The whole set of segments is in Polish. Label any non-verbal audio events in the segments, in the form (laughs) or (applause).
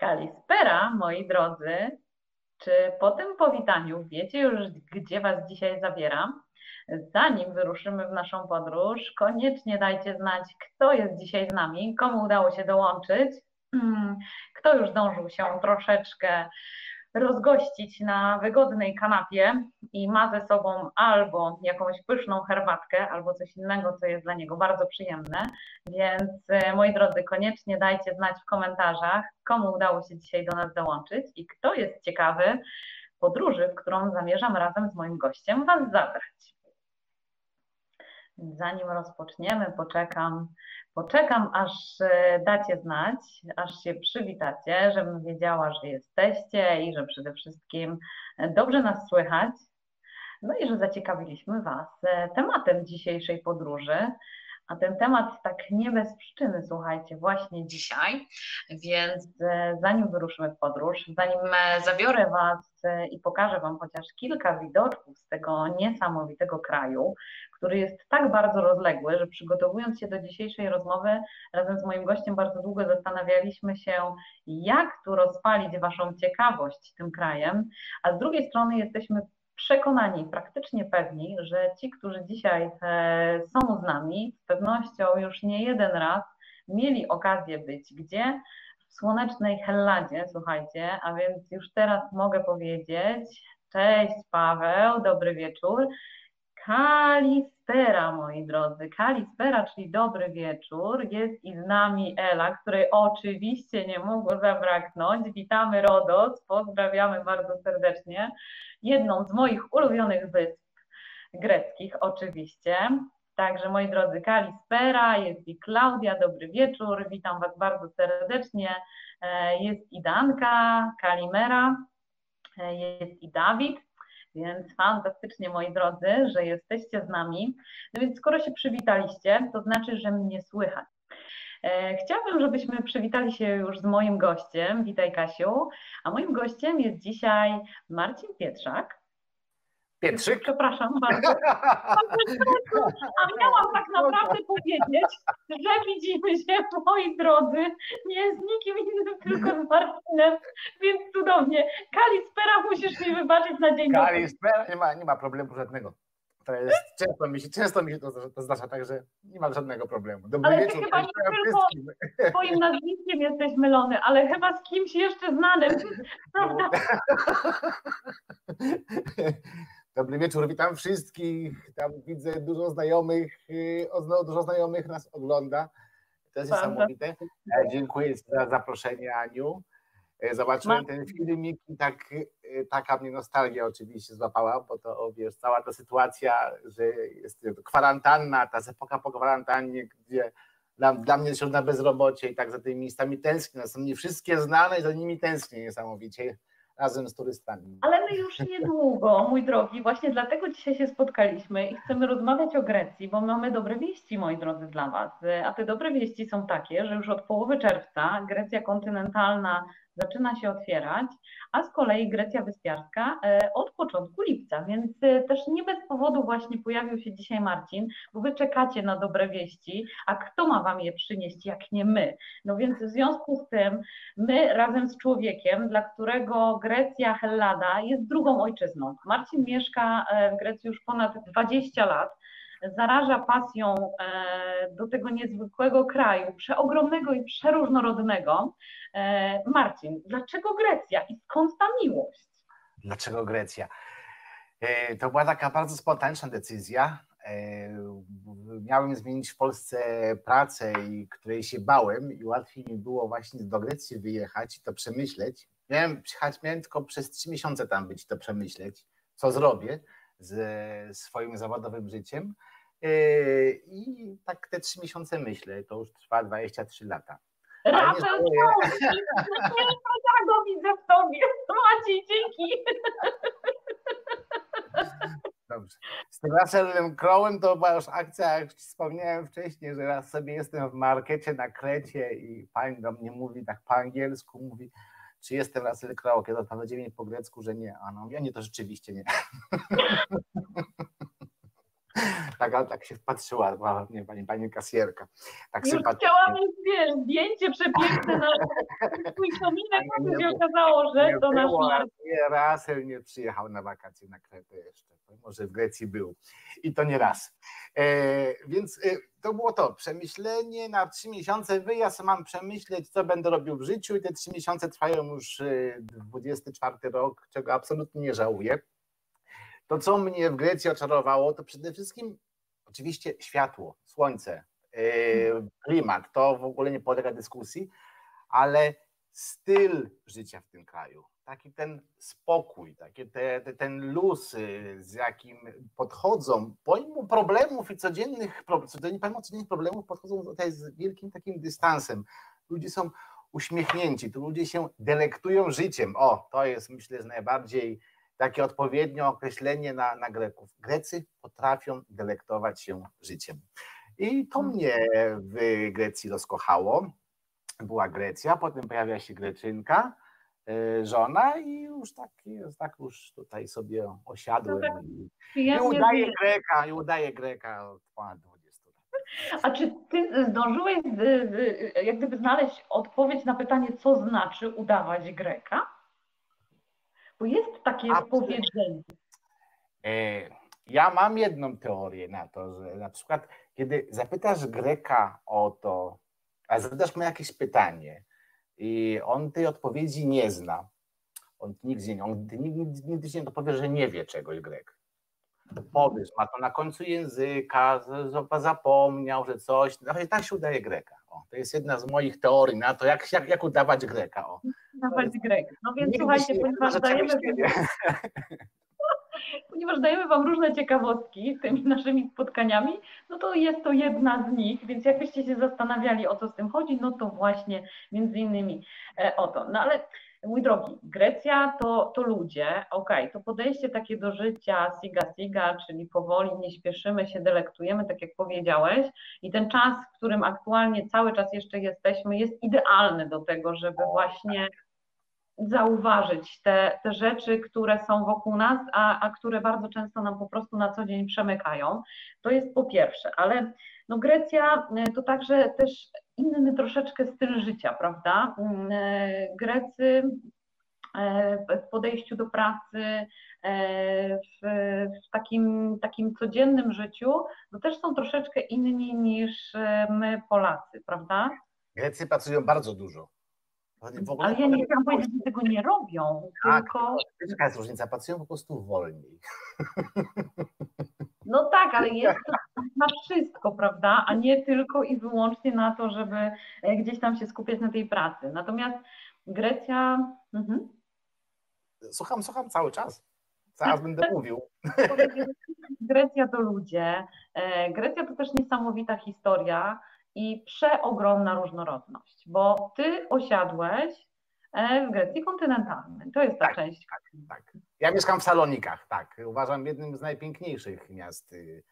Kalispera, moi drodzy. Czy po tym powitaniu wiecie już, gdzie Was dzisiaj zabieram? Zanim wyruszymy w naszą podróż, koniecznie dajcie znać, kto jest dzisiaj z nami, komu udało się dołączyć, hmm, kto już zdążył się troszeczkę rozgościć na wygodnej kanapie i ma ze sobą albo jakąś pyszną herbatkę, albo coś innego, co jest dla niego bardzo przyjemne. Więc e, moi drodzy, koniecznie dajcie znać w komentarzach, komu udało się dzisiaj do nas dołączyć i kto jest ciekawy podróży, w którą zamierzam razem z moim gościem Was zabrać. Zanim rozpoczniemy, poczekam Poczekam, aż e, dacie znać, aż się przywitacie, żebym wiedziała, że jesteście i że przede wszystkim e, dobrze nas słychać. No i że zaciekawiliśmy Was e, tematem dzisiejszej podróży. A ten temat tak nie bez przyczyny, słuchajcie, właśnie dzisiaj. Więc zanim wyruszymy w podróż, zanim zabiorę Was i pokażę Wam chociaż kilka widoczków z tego niesamowitego kraju, który jest tak bardzo rozległy, że przygotowując się do dzisiejszej rozmowy razem z moim gościem bardzo długo zastanawialiśmy się, jak tu rozpalić Waszą ciekawość tym krajem, a z drugiej strony jesteśmy przekonani, praktycznie pewni, że ci, którzy dzisiaj e, są z nami, z pewnością już nie jeden raz mieli okazję być gdzie? W słonecznej Helladzie, słuchajcie, a więc już teraz mogę powiedzieć, cześć Paweł, dobry wieczór. Kalispera, moi drodzy. Kalispera, czyli dobry wieczór. Jest i z nami Ela, której oczywiście nie mogło zabraknąć. Witamy Rodos, pozdrawiamy bardzo serdecznie. Jedną z moich ulubionych wysp greckich, oczywiście. Także moi drodzy, Kalispera, jest i Klaudia, dobry wieczór, witam Was bardzo serdecznie. E, jest i Danka, Kalimera, e, jest i Dawid. Więc fantastycznie, moi drodzy, że jesteście z nami. No więc skoro się przywitaliście, to znaczy, że mnie słychać. E, chciałabym, żebyśmy przywitali się już z moim gościem. Witaj, Kasiu. A moim gościem jest dzisiaj Marcin Pietrzak, Pietrzyk? (laughs) Przepraszam bardzo. (laughs) A miałam tak naprawdę powiedzieć, że widzimy się, moi drodzy, nie z nikim innym, tylko z Marcinem, więc cudownie. Kalispera musisz mi wybaczyć na dzień dobry. Kalispera, nie ma, nie ma problemu żadnego. To jest, często, mi się, często mi się to, to zdarza, także nie ma żadnego problemu. Dobry ale wieczór, chyba nie tylko twoim nazwiskiem jesteś mylony, ale chyba z kimś jeszcze znanym, (laughs) prawda? Dobry wieczór, witam wszystkich. Tam widzę dużo znajomych, y, dużo znajomych nas ogląda. To jest niesamowite. E, dziękuję za zaproszenie, Aniu. E, zobaczyłem ten filmik i tak, y, taka mnie nostalgia oczywiście złapała, bo to wiesz, cała ta sytuacja, że jest kwarantanna, ta epoka po kwarantannie, gdzie dla, dla mnie się na bezrobocie i tak za tymi miejscami tęsknię. Są nie wszystkie znane i za nimi tęsknię niesamowicie razem z turystami. Ale my już niedługo, mój drogi, właśnie dlatego dzisiaj się spotkaliśmy i chcemy rozmawiać o Grecji, bo mamy dobre wieści, moi drodzy, dla Was. A te dobre wieści są takie, że już od połowy czerwca Grecja kontynentalna zaczyna się otwierać, a z kolei Grecja Wyspiarska e, od początku lipca, więc e, też nie bez powodu właśnie pojawił się dzisiaj Marcin, bo wy czekacie na dobre wieści, a kto ma wam je przynieść, jak nie my? No więc w związku z tym my razem z człowiekiem, dla którego Grecja Hellada jest drugą ojczyzną. Marcin mieszka e, w Grecji już ponad 20 lat, zaraża pasją e, do tego niezwykłego kraju, przeogromnego i przeróżnorodnego. E, Marcin, dlaczego Grecja i skąd ta miłość? Dlaczego Grecja? E, to była taka bardzo spontaniczna decyzja. Miałem zmienić w Polsce pracę, której się bałem, i łatwiej mi było właśnie do Grecji wyjechać i to przemyśleć. Miałem przyjechać, miałem tylko przez trzy miesiące tam być, to przemyśleć, co zrobię ze swoim zawodowym życiem. Yy, I tak te trzy miesiące myślę, to już trwa 23 lata. Rafael, ja go widzę w tobie. Maciej, dzięki. Dobrze. Z tym Russellem Crowem to była już akcja, jak wspomniałem wcześniej, że raz sobie jestem w markecie na Krecie i pani do mnie mówi tak po angielsku, mówi, czy jestem Russell Crowe, kiedy odpowiedziałem jej po grecku, że nie. A no, ja nie, to rzeczywiście nie. (laughs) Tak, tak się wpatrzyła nie, pani, pani kasjerka. Tak Już chciałam mieć, zdjęcie przepiękne na (laughs) twój kominek, to się okazało, że to nasz Nie, Rasel nie przyjechał na wakacje na Kretę jeszcze. Może w Grecji był. I to nie raz. E, więc e, to było to. Przemyślenie na trzy miesiące. Wyjazd mam przemyśleć, co będę robił w życiu i te trzy miesiące trwają już 24 e, rok, czego absolutnie nie żałuję. To, co mnie w Grecji oczarowało, to przede wszystkim oczywiście światło, słońce, yy, klimat, to w ogóle nie podlega dyskusji, ale styl życia w tym kraju, taki ten spokój, taki te, te, ten luz, z jakim podchodzą, pomimo problemów i codziennych, pomimo codziennych problemów, podchodzą tutaj z wielkim takim dystansem. Ludzie są uśmiechnięci, tu ludzie się delektują życiem. O, to jest myślę, że najbardziej takie odpowiednie określenie na, na Greków. Grecy potrafią delektować się życiem. I to hmm. mnie w Grecji rozkochało. Była Grecja, potem pojawia się Greczynka, e, żona i już tak, tak już tutaj sobie osiadłem. No tak, I, i udaje Greka, i udaje Greka od ponad 20 lat. A czy ty zdążyłeś jak gdyby znaleźć odpowiedź na pytanie, co znaczy udawać Greka? Bo jest takie Absolutnie. powiedzenie. E, ja mam jedną teorię na to, że na przykład, kiedy zapytasz Greka o to, a zadasz mu jakieś pytanie i on tej odpowiedzi nie zna, on nigdy nie, on nigdy, nigdy nie dopowie, że nie wie czegoś Grek. Powiesz, ma to na końcu języka, zapomniał, że coś, nawet tak się udaje Greka. O, to jest jedna z moich teorii na to, jak, jak, jak udawać Greka. O. Udawać Greka. No więc słuchajcie, ponieważ dajemy, (laughs) ponieważ dajemy Wam różne ciekawostki tymi naszymi spotkaniami, no to jest to jedna z nich, więc jakbyście się zastanawiali o co z tym chodzi, no to właśnie między innymi e, o to. No ale Mój drogi, Grecja to, to ludzie, ok, to podejście takie do życia siga siga, czyli powoli, nie śpieszymy się, delektujemy, tak jak powiedziałeś, i ten czas, w którym aktualnie cały czas jeszcze jesteśmy, jest idealny do tego, żeby właśnie zauważyć te, te rzeczy, które są wokół nas, a, a które bardzo często nam po prostu na co dzień przemykają. To jest po pierwsze, ale no Grecja e, to także też inny troszeczkę styl życia, prawda? Mm, e, Grecy e, w podejściu do pracy, w, w, takim, takim codziennym życiu, to też są troszeczkę inni niż my Polacy, prawda? Grecy pracują bardzo dużo. Ale ja nie chciałam powiedzieć, że tego nie robią, tak, tylko... Jaka jest różnica? Pracują po prostu wolniej. (laughs) No tak, ale (laughs) jest to na wszystko, prawda? A nie tylko i wyłącznie na to, żeby e, gdzieś tam się skupiać na tej pracy. Natomiast Grecja. Mhm. Słucham, słucham cały czas. Zaraz będę mówił. (laughs) Grecja to ludzie. E, Grecja to też niesamowita historia i przeogromna różnorodność, bo ty osiadłeś w Grecji kontynentalnej. To jest ta tak, część. Tak, tak. Ja mieszkam w Salonikach, tak. Uważam jednym z najpiękniejszych miast y,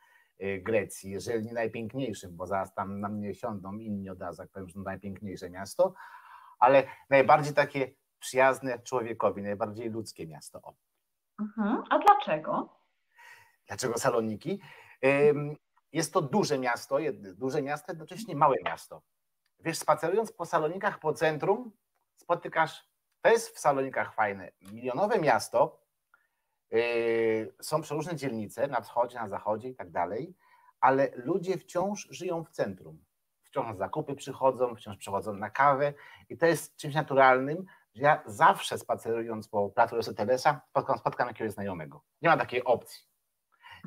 y, Grecji, jeżeli nie najpiękniejszym, bo zaraz tam na mnie siądą inni od razu, jak powiem, że najpiękniejsze miasto, ale najbardziej takie przyjazne człowiekowi, najbardziej ludzkie miasto. Mhm. A dlaczego? Dlaczego Saloniki? Jest to duże miasto, duże miasto, jednocześnie małe miasto. Wiesz, spacerując po Salonikach, po centrum, spotykasz, to jest w Salonikach fajne, milionowe miasto, yy, są przeróżne dzielnice na wschodzie, na zachodzie i tak dalej, ale ludzie wciąż żyją w centrum. Wciąż na zakupy przychodzą, wciąż przychodzą na kawę i to jest czymś naturalnym, że ja zawsze spacerując po placu Arystotelesa spotkam, spotkam jakiegoś znajomego. Nie ma takiej opcji.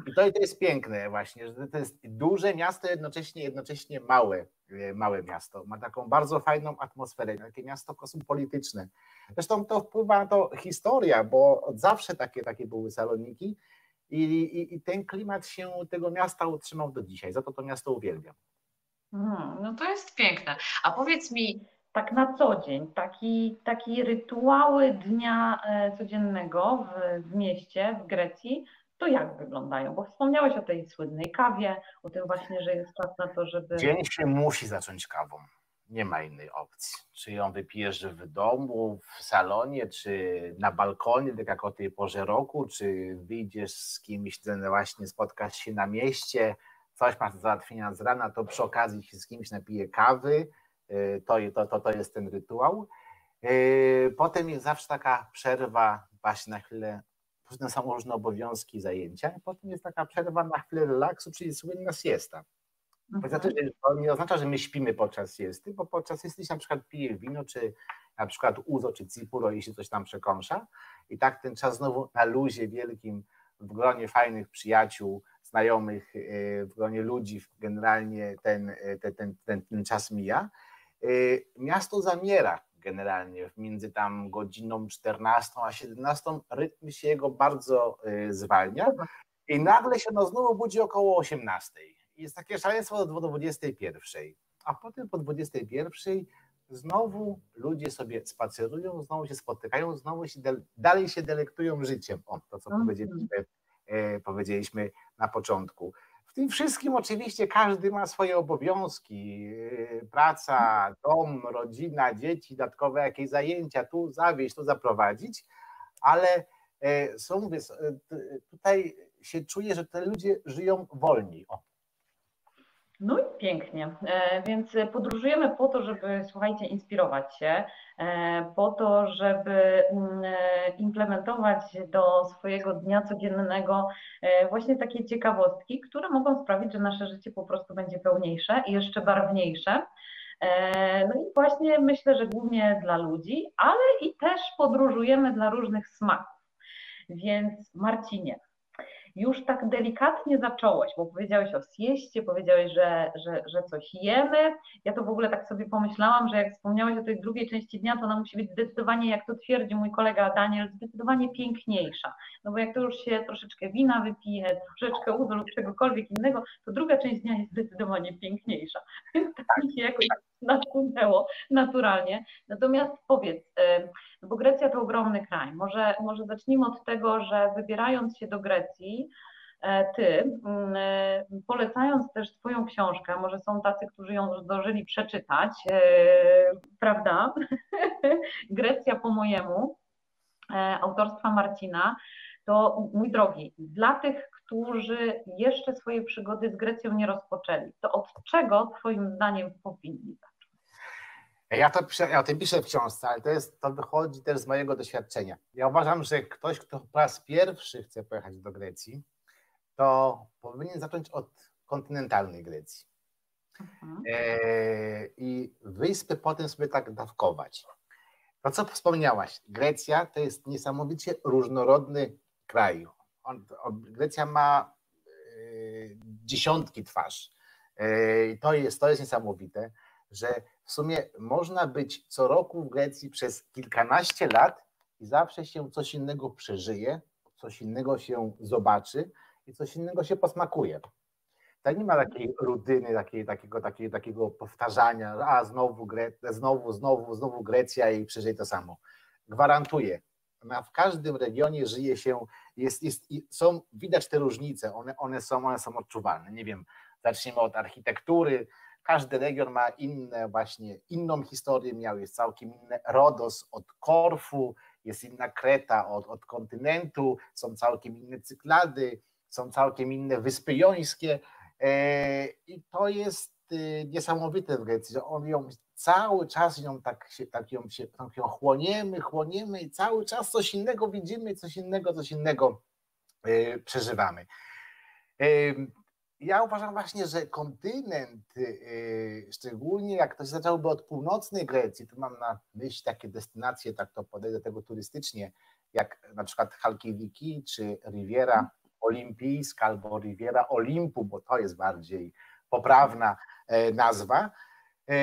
I to, to jest piękne właśnie, że to jest duże miasto, jednocześnie, jednocześnie małe, e, małe miasto. Ma taką bardzo fajną atmosferę, takie miasto kosmopolityczne. Zresztą to wpływa na to historia, bo od zawsze takie, takie były saloniki i, i, i ten klimat się tego miasta utrzymał do dzisiaj. Za to to miasto uwielbiam. Hmm, no to jest piękne. A powiedz mi, tak na co dzień, taki, taki rytuały dnia e, codziennego w, w mieście, w Grecji, to jak wyglądają? Bo wspomniałeś o tej słynnej kawie, o tym właśnie, że jest czas na to, żeby. Dzień się musi zacząć kawą. Nie ma innej opcji. Czy ją wypijesz w domu, w salonie, czy na balkonie, tak jak o tej porze roku, czy wyjdziesz z kimś, właśnie spotkasz się na mieście, coś masz do załatwienia z rana, to przy okazji się z kimś napije kawy, y, to, to, to, to jest ten rytuał. Y, potem jest zawsze taka przerwa właśnie na chwilę, potem są różne obowiązki, zajęcia, potem jest taka przerwa na chwilę relaksu, czyli słynna siesta. Mhm. Znaczy, to nie oznacza, że my śpimy podczas siesty, bo podczas siesty się na przykład pije wino, czy na przykład uzo, czy cipuro, jeśli coś tam przekąsza i tak ten czas znowu na luzie wielkim, w gronie fajnych przyjaciół, znajomych, y, w gronie ludzi generalnie ten, y, ten, ten, ten, ten czas mija. Y, miasto zamiera generalnie między tam godziną 14 a 17, rytm się jego bardzo zwalnia i nagle się no znowu budzi około 18. Jest takie szaleństwo do 21, a potem po 21 znowu ludzie sobie spacerują, znowu się spotykają, znowu się dalej się delektują życiem. O, to co mm. powiedzieliśmy E, powiedzieliśmy na początku. W tym wszystkim oczywiście każdy ma swoje obowiązki, e, praca, dom, rodzina, dzieci, dodatkowe jakieś zajęcia, tu zawieźć, tu zaprowadzić, ale e, są, tutaj się czuje, że te ludzie żyją wolniej. No i pięknie. E, więc podróżujemy po to, żeby, słuchajcie, inspirować się, e, po to, żeby mm, e, implementować do swojego dnia codziennego właśnie takie ciekawostki, które mogą sprawić, że nasze życie po prostu będzie pełniejsze i jeszcze barwniejsze. No i właśnie myślę, że głównie dla ludzi, ale i też podróżujemy dla różnych smaków. Więc Marcinie, już tak delikatnie zacząłeś, bo powiedziałeś o sieście, powiedziałeś, że, że, że coś jemy. Ja to w ogóle tak sobie pomyślałam, że jak wspomniałeś o tej drugiej części dnia, to ona musi być zdecydowanie, jak to twierdzi mój kolega Daniel, zdecydowanie piękniejsza. No bo jak to już się troszeczkę wina wypije, troszeczkę udo lub czegokolwiek innego, to druga część dnia jest zdecydowanie piękniejsza. (laughs) Więc tak mi się jakoś nasunęło naturalnie. Natomiast powiedz, bo Grecja to ogromny kraj. Może, może zacznijmy od tego, że wybierając się do Grecji, e, ty, e, polecając też Twoją książkę, może są tacy, którzy ją zdążyli przeczytać, e, prawda? (laughs) Grecja po mojemu, autorstwa Marcina, to mój drogi, dla tych, którzy jeszcze swoje przygody z Grecją nie rozpoczęli, to od czego Twoim zdaniem powinni ja, to piszę, ja o tym piszę w książce, ale to, jest, to wychodzi też z mojego doświadczenia. Ja uważam, że ktoś, kto po raz pierwszy chce pojechać do Grecji, to powinien zacząć od kontynentalnej Grecji. Mhm. E, I wyspy potem sobie tak dawkować. To, co wspomniałaś, Grecja to jest niesamowicie różnorodny kraj. On, on, Grecja ma e, dziesiątki twarz. E, to, jest, to jest niesamowite, że w sumie można być co roku w Grecji przez kilkanaście lat i zawsze się coś innego przeżyje, coś innego się zobaczy i coś innego się posmakuje. Tak nie ma takiej rutyny, takiej, takiego, takiego, takiego powtarzania, a znowu, Gre znowu, znowu, znowu Grecja i przeżyje to samo. Gwarantuję, na, w każdym regionie żyje się, jest, jest, są, widać te różnice, one, one, są, one są odczuwalne. Nie wiem, zacznijmy od architektury, każdy region ma inne właśnie, inną historię miał, jest całkiem inny Rodos od Korfu, jest inna Kreta od, od kontynentu, są całkiem inne Cyklady, są całkiem inne Wyspy Jońskie e, i to jest e, niesamowite w Grecji, że on ją cały czas ją tak się, tak ją, się, tak ją chłoniemy, chłoniemy i cały czas coś innego widzimy, coś innego, coś innego e, przeżywamy ja uważam właśnie, że kontynent, y, szczególnie jak to się zaczęłoby od północnej Grecji, tu mam na myśli takie destynacje, tak to podejdę do tego turystycznie, jak na przykład Halkiewiki czy Riviera Olimpijska albo Riviera Olimpu, bo to jest bardziej poprawna e, nazwa. E,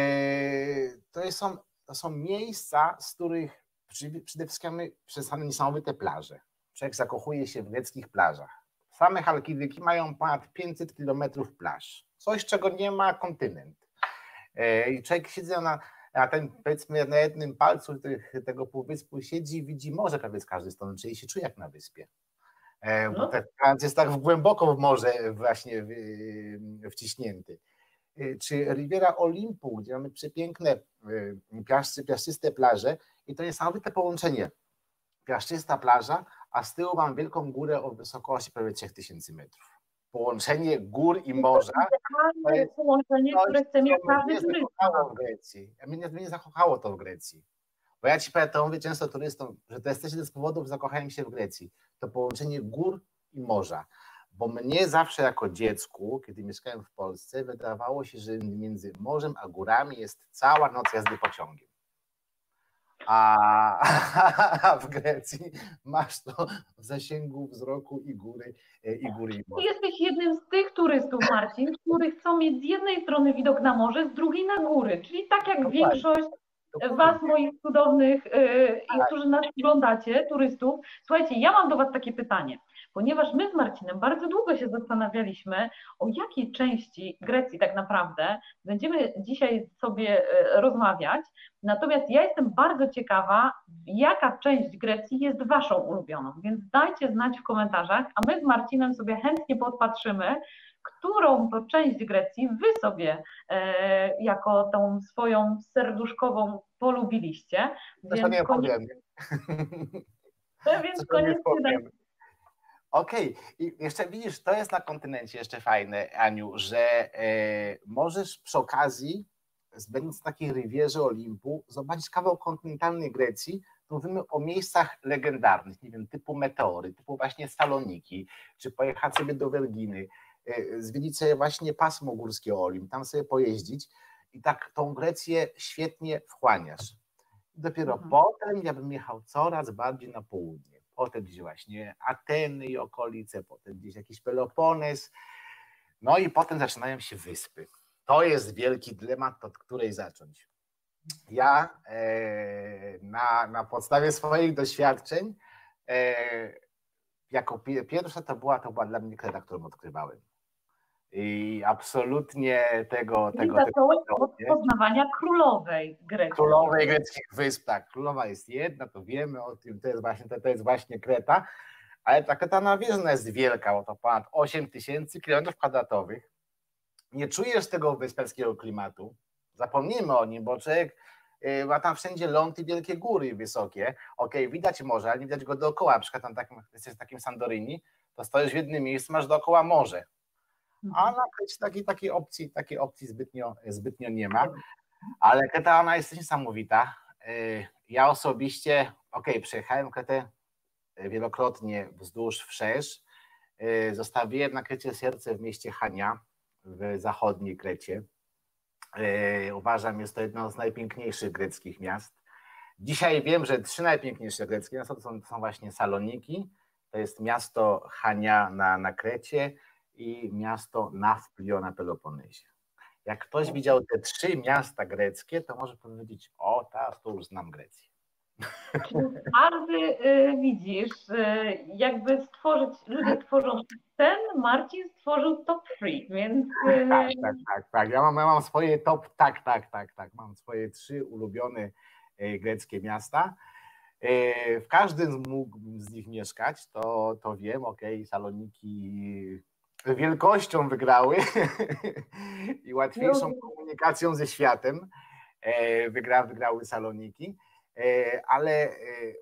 to są, to są miejsca, z których przede wszystkim przesadzane niesamowite plaże. Człowiek zakochuje się w greckich plażach Same Halkidyki mają ponad 500 kilometrów plaż. Coś, czego nie ma kontynent. E, I człowiek siedzi na, na ten, powiedzmy, na jednym palcu tych, tego półwyspu siedzi i widzi morze prawie z każdej strony, czyli się czuje jak na wyspie. E, bo no. jest tak głęboko w morze właśnie wciśnięty. czy Riviera Olimpu, gdzie mamy przepiękne piaszczy, piaszczyste plaże i to niesamowite połączenie. Piaszczysta plaża, a z tyłu mam wielką górę o wysokości prawie 3000 metrów. Połączenie gór i morza. To jest połączenie, które chce mieć każdy turysta. w Grecji. Mnie, mnie zakochało to w Grecji. Bo ja ci powiem, to mówię często turystom, że to jest też jeden z powodów, zakochałem się w Grecji. To połączenie gór i morza. Bo mnie zawsze jako dziecku, kiedy mieszkałem w Polsce, wydawało się, że między morzem a górami jest cała noc jazdy pociągiem. (laughs) A w Grecji masz to w zasięgu wzroku i góry, e, i góry. I morze. Jesteś jednym z tych turystów, Marcin, którzy chcą mieć z jednej strony widok na morze, z drugiej na góry. Czyli tak jak Dokładnie. większość Was, moich cudownych, yy, którzy nas oglądacie, turystów. Słuchajcie, ja mam do Was takie pytanie ponieważ my z Marcinem bardzo długo się zastanawialiśmy, o jakiej części Grecji tak naprawdę będziemy dzisiaj sobie e, rozmawiać. Natomiast ja jestem bardzo ciekawa, jaka część Grecji jest Waszą ulubioną, więc dajcie znać w komentarzach, a my z Marcinem sobie chętnie podpatrzymy, którą to część Grecji Wy sobie e, jako tą swoją serduszkową polubiliście. Więc nie powiem. (laughs) Więc koniecznie Okej, okay. i jeszcze widzisz, to jest na kontynencie jeszcze fajne, Aniu, że e, możesz przy okazji, będąc na takiej rywierze Olimpu, zobaczyć kawał kontynentalnej Grecji, mówimy o miejscach legendarnych, nie wiem, typu meteory, typu właśnie Saloniki, czy pojechać sobie do Werginy, e, zwiedzić sobie właśnie pasmo górskie Olimp, tam sobie pojeździć i tak tą Grecję świetnie wchłaniasz. Dopiero mhm. potem ja bym jechał coraz bardziej na południe potem gdzieś właśnie Ateny i okolice, potem gdzieś jakiś Pelopones, no i potem zaczynają się wyspy. To jest wielki dylemat, od której zacząć. Ja e, na, na podstawie swoich doświadczeń e, jako pierwsza to była, to była dla mnie kreda, którą odkrywałem. I absolutnie tego. tego, tego poznawania królowej Grecji. Królowej greckich wysp, tak. Królowa jest jedna, to wiemy o tym, to jest właśnie, to, to jest właśnie Kreta, ale ta Kreta jest wielka, bo to ponad 8 tysięcy kilometrów kwadratowych. Nie czujesz tego wyspiarskiego klimatu. Zapomnijmy o nim, bo człowiek y, ma tam wszędzie ląd i wielkie góry wysokie. Okej, okay, widać morze, ale nie widać go dookoła. Na przykład tam takim, jesteś w takim Sandorini, to stoisz w jednym miejscu, masz dookoła morze a na takiej, takiej opcji, takiej opcji zbytnio, zbytnio nie ma. Ale Kreta ona jest niesamowita. Y, ja osobiście, ok, przejechałem Kretę wielokrotnie wzdłuż wszerz. Y, zostawiłem na Krecie serce w mieście Hania w zachodniej Krecie. Y, uważam, jest to jedno z najpiękniejszych greckich miast. Dzisiaj wiem, że trzy najpiękniejsze greckie miasta to są, to są właśnie Saloniki, to jest miasto Hania na, na Krecie, i miasto Nafplio na Peloponezie. Jak ktoś widział te trzy miasta greckie, to może powiedzieć, o teraz to już znam Grecję. Każdy y, widzisz, y, jakby stworzyć, ludzie tworzą ten, Marcin stworzył top 3, więc... Y, tak, tak, tak, tak. Ja mam, ja mam swoje top, tak, tak, tak, tak. Mam swoje trzy ulubione greckie miasta. W każdym mógłbym z nich mieszkać, to, to wiem, ok, Saloniki wielkością wygrały (laughs) i łatwiejszą no. komunikacją ze światem e, wygra, wygrały Saloniki, e, ale e,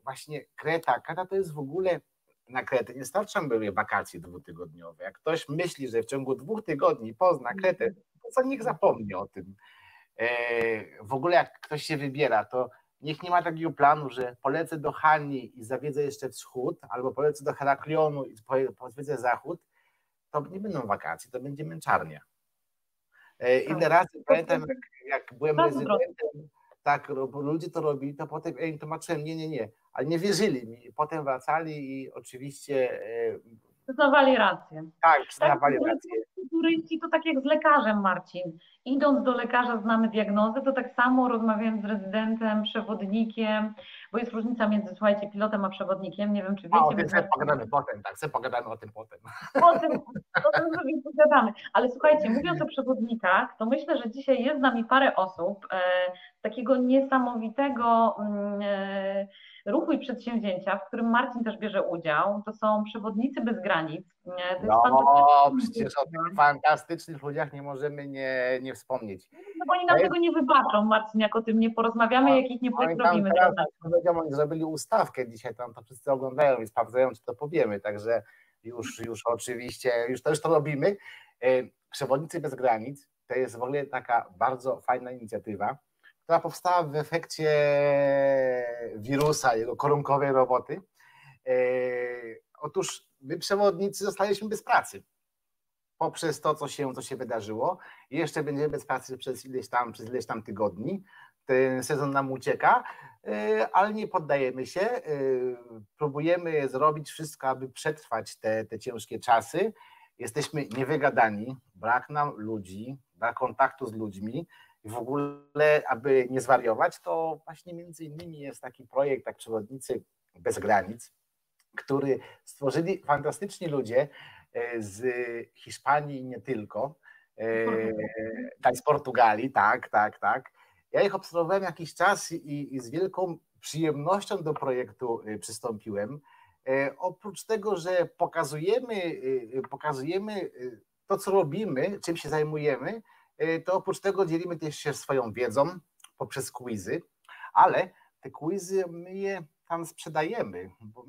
właśnie Kreta, Kreta to jest w ogóle na Kretę nie starczą były wakacje dwutygodniowe. Jak ktoś myśli, że w ciągu dwóch tygodni pozna Kretę, to co niech zapomni o tym. W ogóle jak ktoś się wybiera, to niech nie ma takiego planu, że polecę do Hani i zawiedzę jeszcze wschód, albo polecę do Heraklionu i zwiedzę zachód, to nie będą wakacje, to będzie męczarnia. E, ile tak. razy pamiętam, jak, jak byłem rezydentem, tak, ludzie to robili, to potem ja im tłumaczyłem, nie, nie, nie, ale nie wierzyli mi. Potem wracali i oczywiście... E, przyznawali rację. Tak, przyznawali tak, rację. Turyści to tak jak z lekarzem, Marcin. Idąc do lekarza znamy diagnozę, to tak samo rozmawiam z rezydentem, przewodnikiem, bo jest różnica między, słuchajcie, pilotem a przewodnikiem, nie wiem, czy wiecie. O, więc sobie pogadamy potem, tak, sobie pogadamy o tym potem. Potem, potem (laughs) sobie pogadamy. Ale słuchajcie, mówiąc o przewodnikach, to myślę, że dzisiaj jest z nami parę osób, e, takiego niesamowitego mm, e, ruchu i przedsięwzięcia, w którym Marcin też bierze udział. To są przewodnicy bez granic. To no, przecież o tych fantastycznych ludziach nie możemy nie, nie wspomnieć. No oni nam tego nie wybaczą, Marcin, jak o tym nie porozmawiamy, no, jak ich nie pozdrowimy. Teraz, oni zrobili ustawkę dzisiaj, tam to wszyscy oglądają i sprawdzają, czy to powiemy, także już, już oczywiście, już to, już to robimy. E, przewodnicy bez granic to jest w ogóle taka bardzo fajna inicjatywa, która powstała w efekcie wirusa, jego korunkowej roboty. E, otóż my przewodnicy zostaliśmy bez pracy poprzez to, co się, co się wydarzyło. Jeszcze będziemy bez pracy przez ileś tam, przez ileś tam tygodni. Ten sezon nam ucieka, e, ale nie poddajemy się. E, próbujemy zrobić wszystko, aby przetrwać te, te ciężkie czasy. Jesteśmy niewygadani, brak nam ludzi, brak kontaktu z ludźmi w ogóle, aby nie zwariować, to właśnie między innymi jest taki projekt jak Przewodnicy Bez Granic, który stworzyli fantastyczni ludzie e, z Hiszpanii i nie tylko, e, (laughs) tak, z Portugalii, tak, tak, tak. Ja ich obserwowałem jakiś czas i, i z wielką przyjemnością do projektu e, przystąpiłem. Oprócz tego, że pokazujemy, pokazujemy to, co robimy, czym się zajmujemy, to oprócz tego dzielimy też się swoją wiedzą poprzez quizy, ale te quizy my je tam sprzedajemy, bo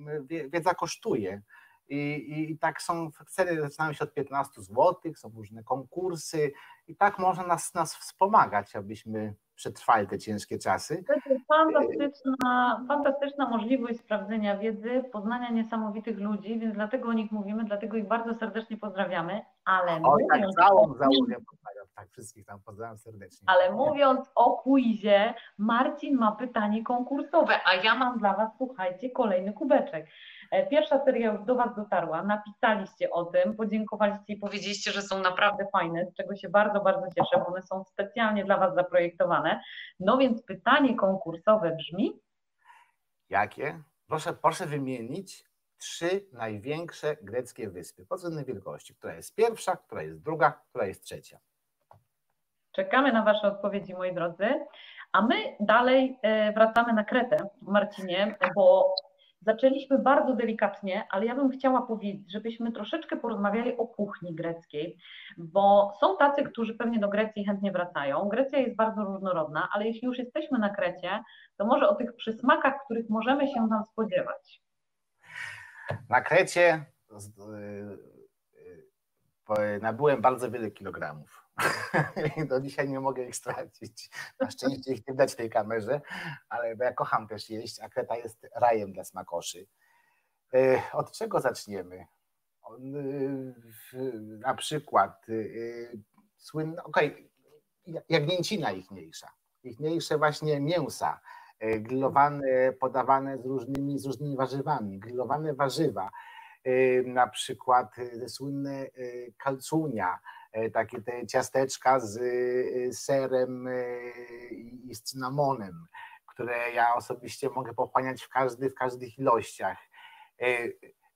wiedza kosztuje. I, I, tak są, ceny zaczynają się od 15 zł, są różne konkursy i tak można nas, nas wspomagać, abyśmy przetrwali te ciężkie czasy. To jest fantastyczna, fantastyczna możliwość sprawdzenia wiedzy, poznania niesamowitych ludzi, więc dlatego o nich mówimy, dlatego ich bardzo serdecznie pozdrawiamy, ale Oj, tak, mówiąc całą o... załogę pozdrawiam, tak, wszystkich tam pozdrawiam serdecznie. Ale mówiąc o quizie, Marcin ma pytanie konkursowe, a ja mam dla Was, słuchajcie, kolejny kubeczek. E, pierwsza seria już do Was dotarła, napisaliście o tym, podziękowaliście i powiedzieliście, że są naprawdę fajne, z czego się bardzo, bardzo cieszę, bo one są specjalnie dla Was zaprojektowane. No więc pytanie konkursowe brzmi? Jakie? Proszę, proszę wymienić trzy największe greckie wyspy pod względem wielkości. Która jest pierwsza, która jest druga, która jest trzecia. Czekamy na Wasze odpowiedzi, moi drodzy. A my dalej e, wracamy na Kretę, Marcinie, bo Zaczęliśmy bardzo delikatnie, ale ja bym chciała powiedzieć, żebyśmy troszeczkę porozmawiali o kuchni greckiej, bo są tacy, którzy pewnie do Grecji chętnie wracają. Grecja jest bardzo różnorodna, ale jeśli już jesteśmy na Krecie, to może o tych przysmakach, których możemy się tam spodziewać. Na Krecie y, y, nabyłem bardzo wiele kilogramów. (laughs) do dzisiaj nie mogę ich stracić. Na szczęście ich nie widać w tej kamerze, ale ja kocham też jeść, a Kreta jest rajem dla smakoszy. Od czego zaczniemy? Na przykład y, słynne, okej, okay, jagnięcina ichniejsza, ichniejsze właśnie mięsa, grillowane, podawane z różnymi, z różnymi warzywami, grillowane warzywa, e, na przykład słynne kalcunia, E, takie te ciasteczka z e, serem e, i z cynamonem, które ja osobiście mogę pochłaniać w, każdy, w każdych ilościach.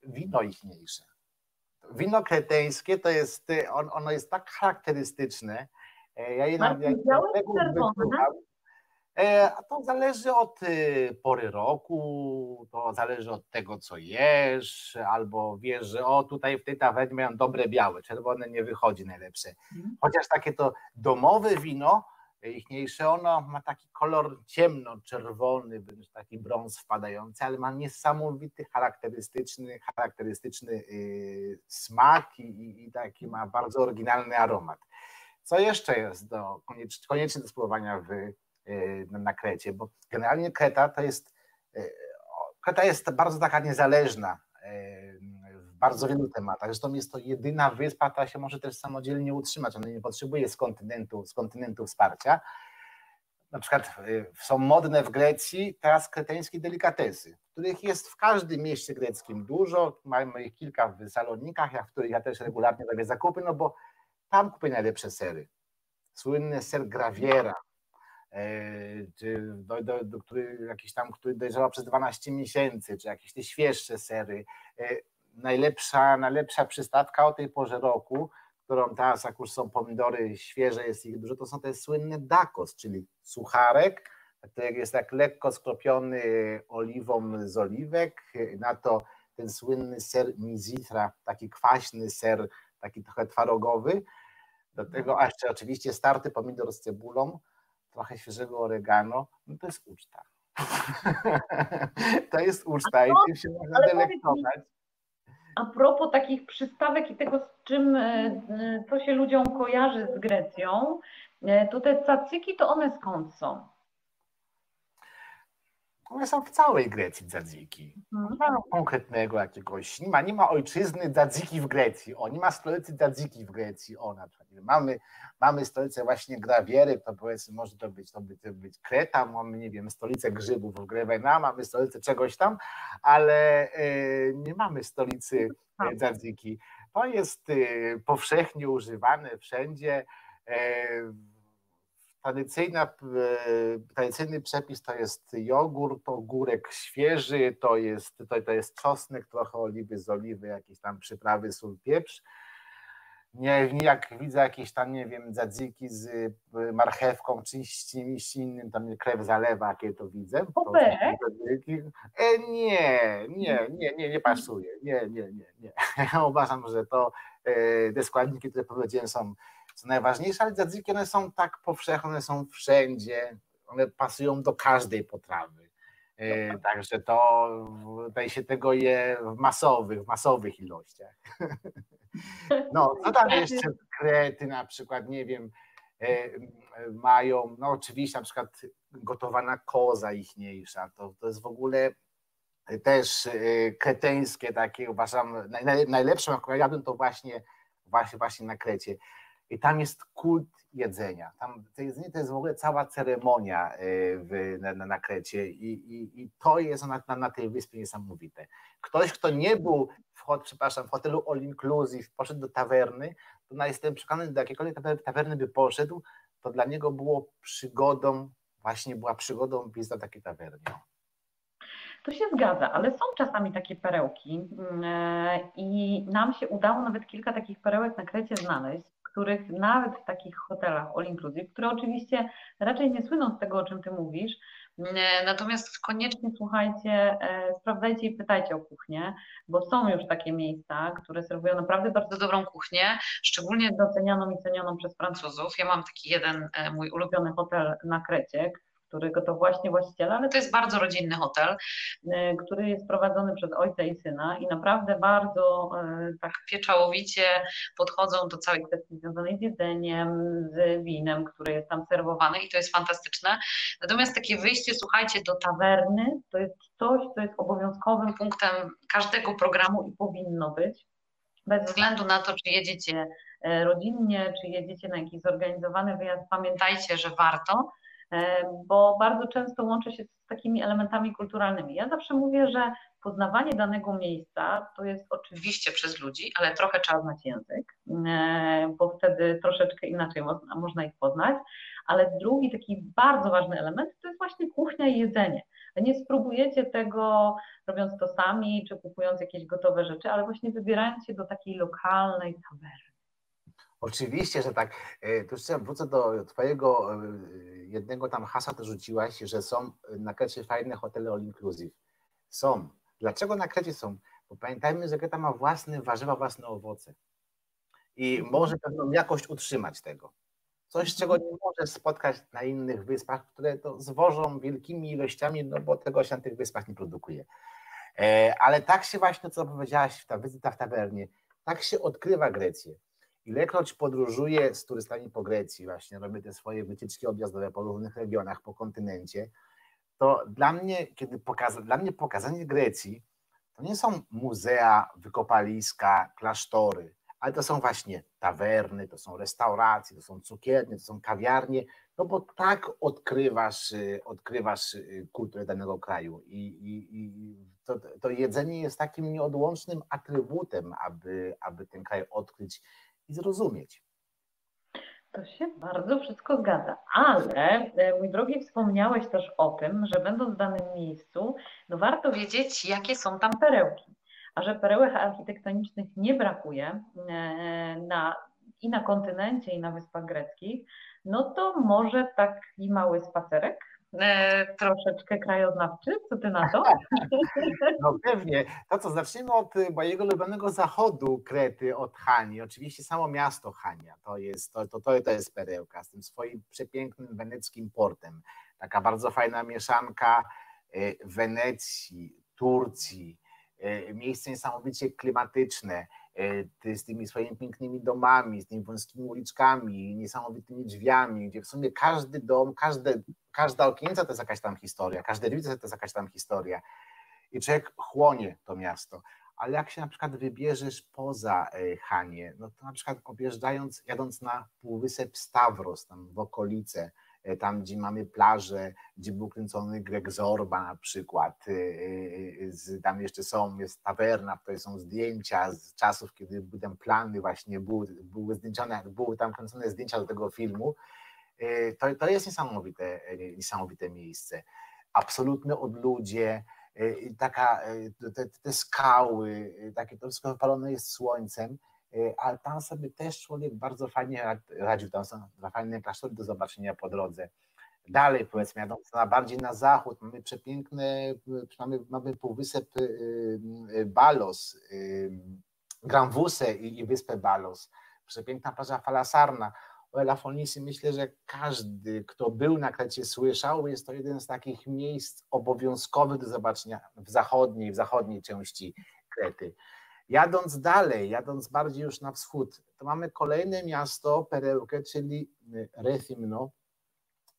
Wino ichniejsze. Wino kreteńskie to jest, on, ono jest tak charakterystyczne. Ja je E, a to zależy od y, pory roku, to zależy od tego, co jesz, albo wiesz, że o tutaj w tej tawernie mają dobre białe, czerwone nie wychodzi najlepsze. Mhm. Chociaż takie to domowe wino, ichniejsze, ono ma taki kolor ciemno-czerwony, wręcz taki brąz wpadający, ale ma niesamowity, charakterystyczny, charakterystyczny y, smak i, i taki ma bardzo oryginalny aromat. Co jeszcze jest do, koniecznie do spróbowania w na Krecie, bo generalnie Kreta to jest, y, Kreta jest bardzo taka niezależna y, w bardzo wielu tematach. Zresztą jest to jedyna wyspa, która się może też samodzielnie utrzymać. Ona nie potrzebuje z kontynentu, z kontynentu wsparcia. Na przykład są modne w Grecji teraz kreteńskie delikatesy, których jest w każdym mieście greckim dużo. Mamy ich kilka w salonikach, w których ja też regularnie robię zakupy, no bo tam kupuję najlepsze sery. Słynny ser Graviera, czy do, do, do który, jakiś tam, który dojrzała przez 12 miesięcy, czy jakieś te świeższe sery. E, najlepsza, najlepsza przystawka o tej porze roku, którą teraz już są pomidory świeże, jest ich dużo, to są te słynne dakos, czyli sucharek, który jest tak lekko skropiony oliwą z oliwek, na to ten słynny ser mizitra, taki kwaśny ser, taki trochę twarogowy, do tego a jeszcze oczywiście starty pomidor z cebulą, trochę świeżego oregano, no to jest uczta. (laughs) to jest uczta i tym się można delektować. A propos takich przystawek i tego, z czym, e, co się ludziom kojarzy z Grecją, e, to te cacyki, to one skąd są? One są w całej Grecji dzadziki. Mhm. Nie ma konkretnego jakiegoś, nie ma, nie ma ojczyzny dzadziki w Grecji. O, nie ma stolicy dzadziki w Grecji. O, na przykład. Mamy, mamy stolicę właśnie Grawiery, to powiedzmy, może to być, to być, to być Kreta, mamy, nie wiem, stolicę grzybów w Grewena, mamy stolicę czegoś tam, ale y, nie mamy stolicy tak. dzadziki. To jest y, powszechnie używane wszędzie. Tradycyjna, e, tradycyjny przepis to jest jogurt, ogórek świeży, to jest, to, to jest czosnek, trochę oliwy z oliwy, jakieś tam przyprawy, sól, pieprz. Nie, jak widzę jakieś tam, nie wiem, dzadziki z e, marchewką czy czymś innym, tam krew zalewa, jakie to widzę. To e, nie, nie, nie, nie, nie pasuje. Nie, nie, nie, nie. Ja (laughs) uważam, że to te składniki, które powiedziałem, są co najważniejsze, ale dzadziki one są tak powszechne, one są wszędzie, one pasują do każdej potrawy. E, także to tutaj się tego je w masowych, w masowych ilościach. (laughs) No, co tam jeszcze krety na przykład, nie wiem, e, mają, no oczywiście na przykład gotowana koza ichniejsza, to, to jest w ogóle też e, kreteńskie takie, uważam, najlepszym akurat jadłem to właśnie, właśnie, właśnie na Krecie. I tam jest kult jedzenia. Tam to jedzenie to jest w ogóle cała ceremonia y, w, na, na, Krecie i, i, i to jest na, na, na, tej wyspie niesamowite. Ktoś, kto nie był w, przepraszam, w hotelu all inclusive, poszedł do tawerny, to na jestem przekonany, do jakiejkolwiek tawerny by poszedł, to dla niego było przygodą, właśnie była przygodą wizyta takiej tawerny. To się zgadza, ale są czasami takie perełki mm, e, i nam się udało nawet kilka takich perełek na Krecie znaleźć, których nawet w takich hotelach all inclusive, które oczywiście raczej nie słyną z tego, o czym ty mówisz, e, natomiast koniecznie słuchajcie, e, sprawdzajcie i pytajcie o kuchnię, bo są już takie miejsca, które serwują naprawdę bardzo dobrą kuchnię, szczególnie docenianą i cenioną przez Francuzów. Ja mam taki jeden mój ulubiony hotel na Krecie, którego to właśnie właściciela, ale to jest bardzo rodzinny hotel, e, który jest prowadzony przez ojca i syna i naprawdę bardzo e, tak pieczołowicie podchodzą do całej kwestii związanej z jedzeniem, z winem, które jest tam serwowane i to jest fantastyczne. Natomiast takie wyjście, słuchajcie, do tawerny to jest coś, co jest obowiązkowym punktem każdego programu i powinno być. Bez względu na to, czy jedziecie e, rodzinnie, czy jedziecie na jakiś zorganizowany wyjazd, pamiętajcie, że warto, bo bardzo często łączy się z takimi elementami kulturalnymi. Ja zawsze mówię, że poznawanie danego miejsca to jest oczywiście przez ludzi, ale trochę trzeba znać język, e, bo wtedy troszeczkę inaczej można, ich poznać. Ale drugi taki bardzo ważny element to jest właśnie kuchnia i jedzenie. Nie spróbujecie tego robiąc to sami, czy kupując jakieś gotowe rzeczy, ale właśnie wybierając się do takiej lokalnej tawerny Oczywiście, że tak. E, to jeszcze wrócę do Twojego e, jednego tam hasła, to rzuciłaś, że są na Krecie fajne hotele all inclusive. Są. Dlaczego na Krecie są? Bo pamiętajmy, że Kreta ma własne warzywa, własne owoce i mhm. może pewną jakość utrzymać tego. Coś, czego nie możesz spotkać na innych wyspach, które to zwożą wielkimi ilościami, no bo tego się na tych wyspach nie produkuje. E, ale tak się właśnie, co powiedziałaś, ta wizyta w tawernie, tak się odkrywa Grecję. Ilekroć podróżuję z turystami po Grecji, właśnie robię te swoje wycieczki objazdowe po różnych regionach, po kontynencie, to dla mnie, kiedy pokaza, dla mnie pokazanie Grecji to nie są muzea, wykopaliska, klasztory, ale to są właśnie tawerny, to są restauracje, to są cukiernie, to są kawiarnie, no bo tak odkrywasz, y, odkrywasz y, kulturę danego kraju i, i, i to, to jedzenie jest takim nieodłącznym atrybutem, aby, aby ten kraj odkryć i zrozumieć. To się bardzo wszystko zgadza, ale e, mój drogi, wspomniałeś też o tym, że będąc w danym miejscu, no warto wiedzieć, jakie są tam perełki. A że perełek architektonicznych nie brakuje e, na i na kontynencie, i na Wyspach Greckich, no to może taki mały spacerek e, troszeczkę krajoznawczy, co ty na to? (laughs) (laughs) No pewnie. To co, zaczniemy od mojego ulubionego zachodu Krety, od Hani. Oczywiście samo miasto Hania, to jest, to, to, to, to jest perełka z tym swoim przepięknym weneckim portem. Taka bardzo fajna mieszanka e, Wenecji, Turcji, e, miejsce niesamowicie klimatyczne, z tymi swoimi pięknymi domami, z tymi wąskimi uliczkami, niesamowitymi drzwiami, gdzie w sumie każdy dom, każde, każda okiennica to jest jakaś tam historia, każde drzwi to jest jakaś tam historia. I człowiek chłonie to miasto. Ale jak się na przykład wybierzesz poza Hanie, no to na przykład objeżdżając, jadąc na Półwysep Stavros, tam w okolice, E, tam gdzie mamy plażę, gdzie był kręcony Greg Zorba na przykład, e, e, tam jeszcze są, jest tawerna, w której są zdjęcia z czasów, kiedy były plany właśnie, były, były, zdjęcione, były tam kręcone zdjęcia do tego filmu, to, to jest niesamowite, niesamowite miejsce. Absolutne odludzie, taka, te, te skały, takie to wszystko wypalone jest słońcem, E, ale tam sobie też człowiek bardzo fajnie radził, tam są fajne klasztory do zobaczenia po drodze. Dalej powiedzmy, jadąc na bardziej na zachód, mamy przepiękne, mamy, mamy półwysep y, y, Balos, Granwuse i, i wyspę Balos, przepiękna plaża Falasarna. O Elafonisi myślę, że każdy, kto był na Krecie słyszał, jest to jeden z takich miejsc obowiązkowych do zobaczenia w zachodniej, w zachodniej części Krety. Jadąc dalej, jadąc bardziej już na wschód, to mamy kolejne miasto, perełkę, czyli y, Rethymno,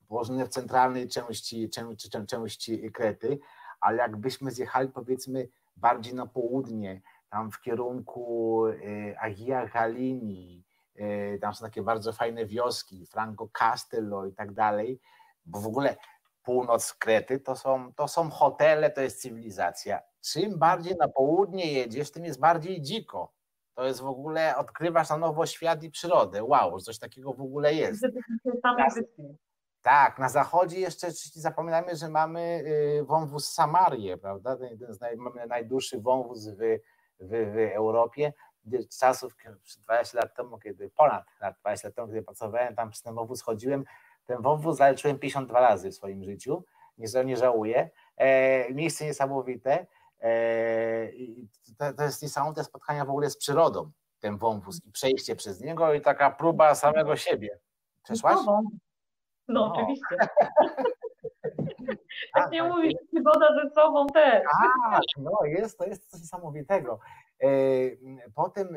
położone w centralnej części, części, części Krety, ale jakbyśmy zjechali powiedzmy bardziej na południe, tam w kierunku y, Agia Galini, y, tam są takie bardzo fajne wioski, Franco Castello i tak dalej, bo w ogóle północ Krety to są, to są hotele, to jest cywilizacja czym bardziej na południe jedziesz, tym jest bardziej dziko. To jest w ogóle, odkrywasz na nowo świat i przyrodę. Wow, coś takiego w ogóle jest. Na, tak, na zachodzie jeszcze zapominamy, że mamy y, wąwóz Samarię, prawda? Jeden z naj, mamy najdłuższy wąwóz w, w, w Europie. Z czasów 20 lat temu, kiedy ponad 20 lat temu, kiedy pracowałem, tam ten wąwóz chodziłem, ten wąwóz zaliczyłem 52 razy w swoim życiu. Nie, nie żałuję. E, miejsce niesamowite. Eee, to, to jest niesamowite spotkania w ogóle z przyrodą, ten wąwóz i przejście przez niego i taka próba samego siebie. Przeszłaś? No, no oczywiście. (laughs) Tak nie mówisz, przygoda ze sobą też. Tak, no jest, to jest coś niesamowitego. Eee, potem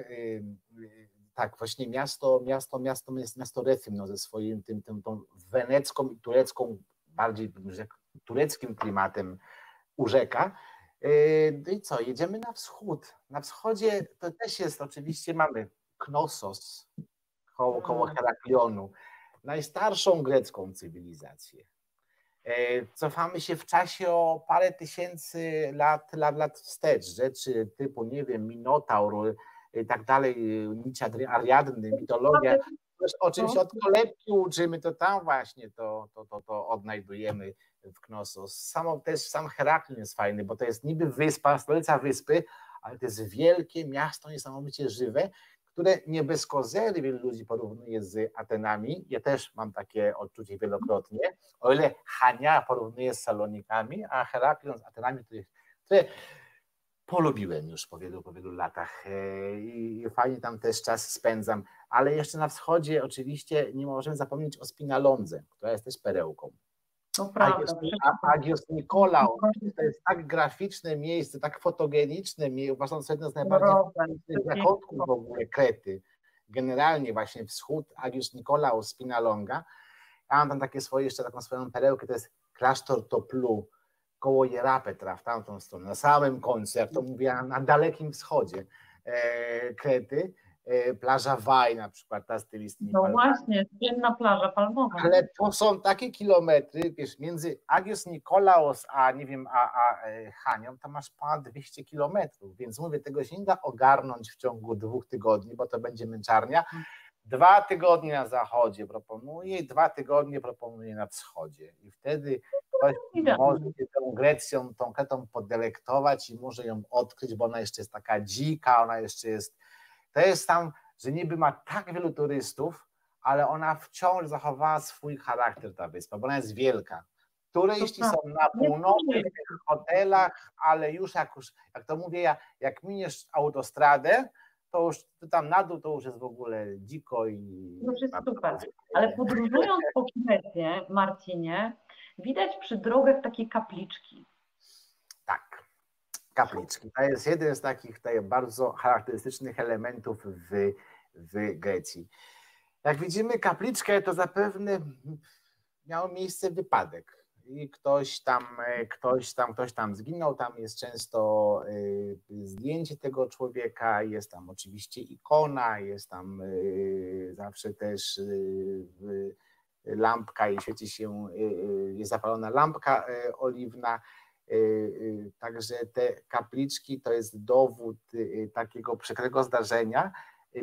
tak, właśnie miasto, miasto, miasto jest miasto Refim, no, ze swoim tym, tym tą wenecką i turecką, bardziej tureckim klimatem urzeka. Yy, no i co, jedziemy na wschód. Na wschodzie to też jest, oczywiście mamy Knossos, koło, koło Heraklionu, najstarszą grecką cywilizację. Yy, cofamy się w czasie o parę tysięcy lat, lat, lat wstecz. Rzeczy typu, nie wiem, Minotaur i yy, tak dalej, nici Ariadny, mitologia. Oczywiście od kolebki uczymy, to tam właśnie to, to, to, to odnajdujemy w Knossos. Samo, też sam Heraklion jest fajny, bo to jest niby wyspa, stolica wyspy, ale to jest wielkie miasto, niesamowicie żywe, które nie bez kozery wielu ludzi porównuje z Atenami. Ja też mam takie odczucie wielokrotnie. O ile Hania porównuje z Salonikami, a Heraklion z Atenami, które, które polubiłem już po wielu, po wielu latach e, i fajnie tam też czas spędzam. Ale jeszcze na wschodzie oczywiście nie możemy zapomnieć o Spinalondze, która jest też perełką. Prawda. Agios Nikolao, to jest tak graficzne miejsce, tak fotogeniczne miejsce, uważam, że jedno z najbardziej zakątków w ogóle Krety. Generalnie właśnie wschód Agios Nikolao Spinalonga. Ja mam tam takie swoje, jeszcze taką swoją perełkę, to jest klasztor Toplu, koło Jerapetra, w tamtą stronę, na samym końcu, jak to mówię, na dalekim wschodzie e, Krety. E, plaża Waj na przykład, ta tymi No palmami. właśnie, słynna plaża palmowa. Ale to są takie kilometry, wiesz, między Agios Nikolaos a nie wiem, a, a e, Hanią, to masz ponad 200 kilometrów, więc mówię, tego się nie da ogarnąć w ciągu dwóch tygodni, bo to będzie męczarnia. Dwa tygodnie na zachodzie proponuję i dwa tygodnie proponuję na wschodzie. I wtedy ktoś może się tą Grecją, tą kretą podelektować i może ją odkryć, bo ona jeszcze jest taka dzika, ona jeszcze jest to jest tam że niby ma tak wielu turystów, ale ona wciąż zachowała swój charakter, ta wyspa, bo ona jest wielka. Turyści są na północy, w hotelach, ale już jak, już, jak to mówię, jak miniesz autostradę, to już tam na dół to już jest w ogóle dziko i. To już jest super. Ale podróżując po Kinesie, Marcinie, widać przy drogach takie kapliczki. Tak, kapliczki. To jest jeden z takich tutaj bardzo charakterystycznych elementów w, w Grecji. Jak widzimy kapliczkę, to zapewne miał miejsce wypadek i ktoś tam, e, ktoś tam, ktoś tam zginął, tam jest często e, zdjęcie tego człowieka, jest tam oczywiście ikona, jest tam e, zawsze też lampka i świeci się, jest zapalona lampka oliwna. Także te kapliczki to jest dowód takiego przekrego zdarzenia,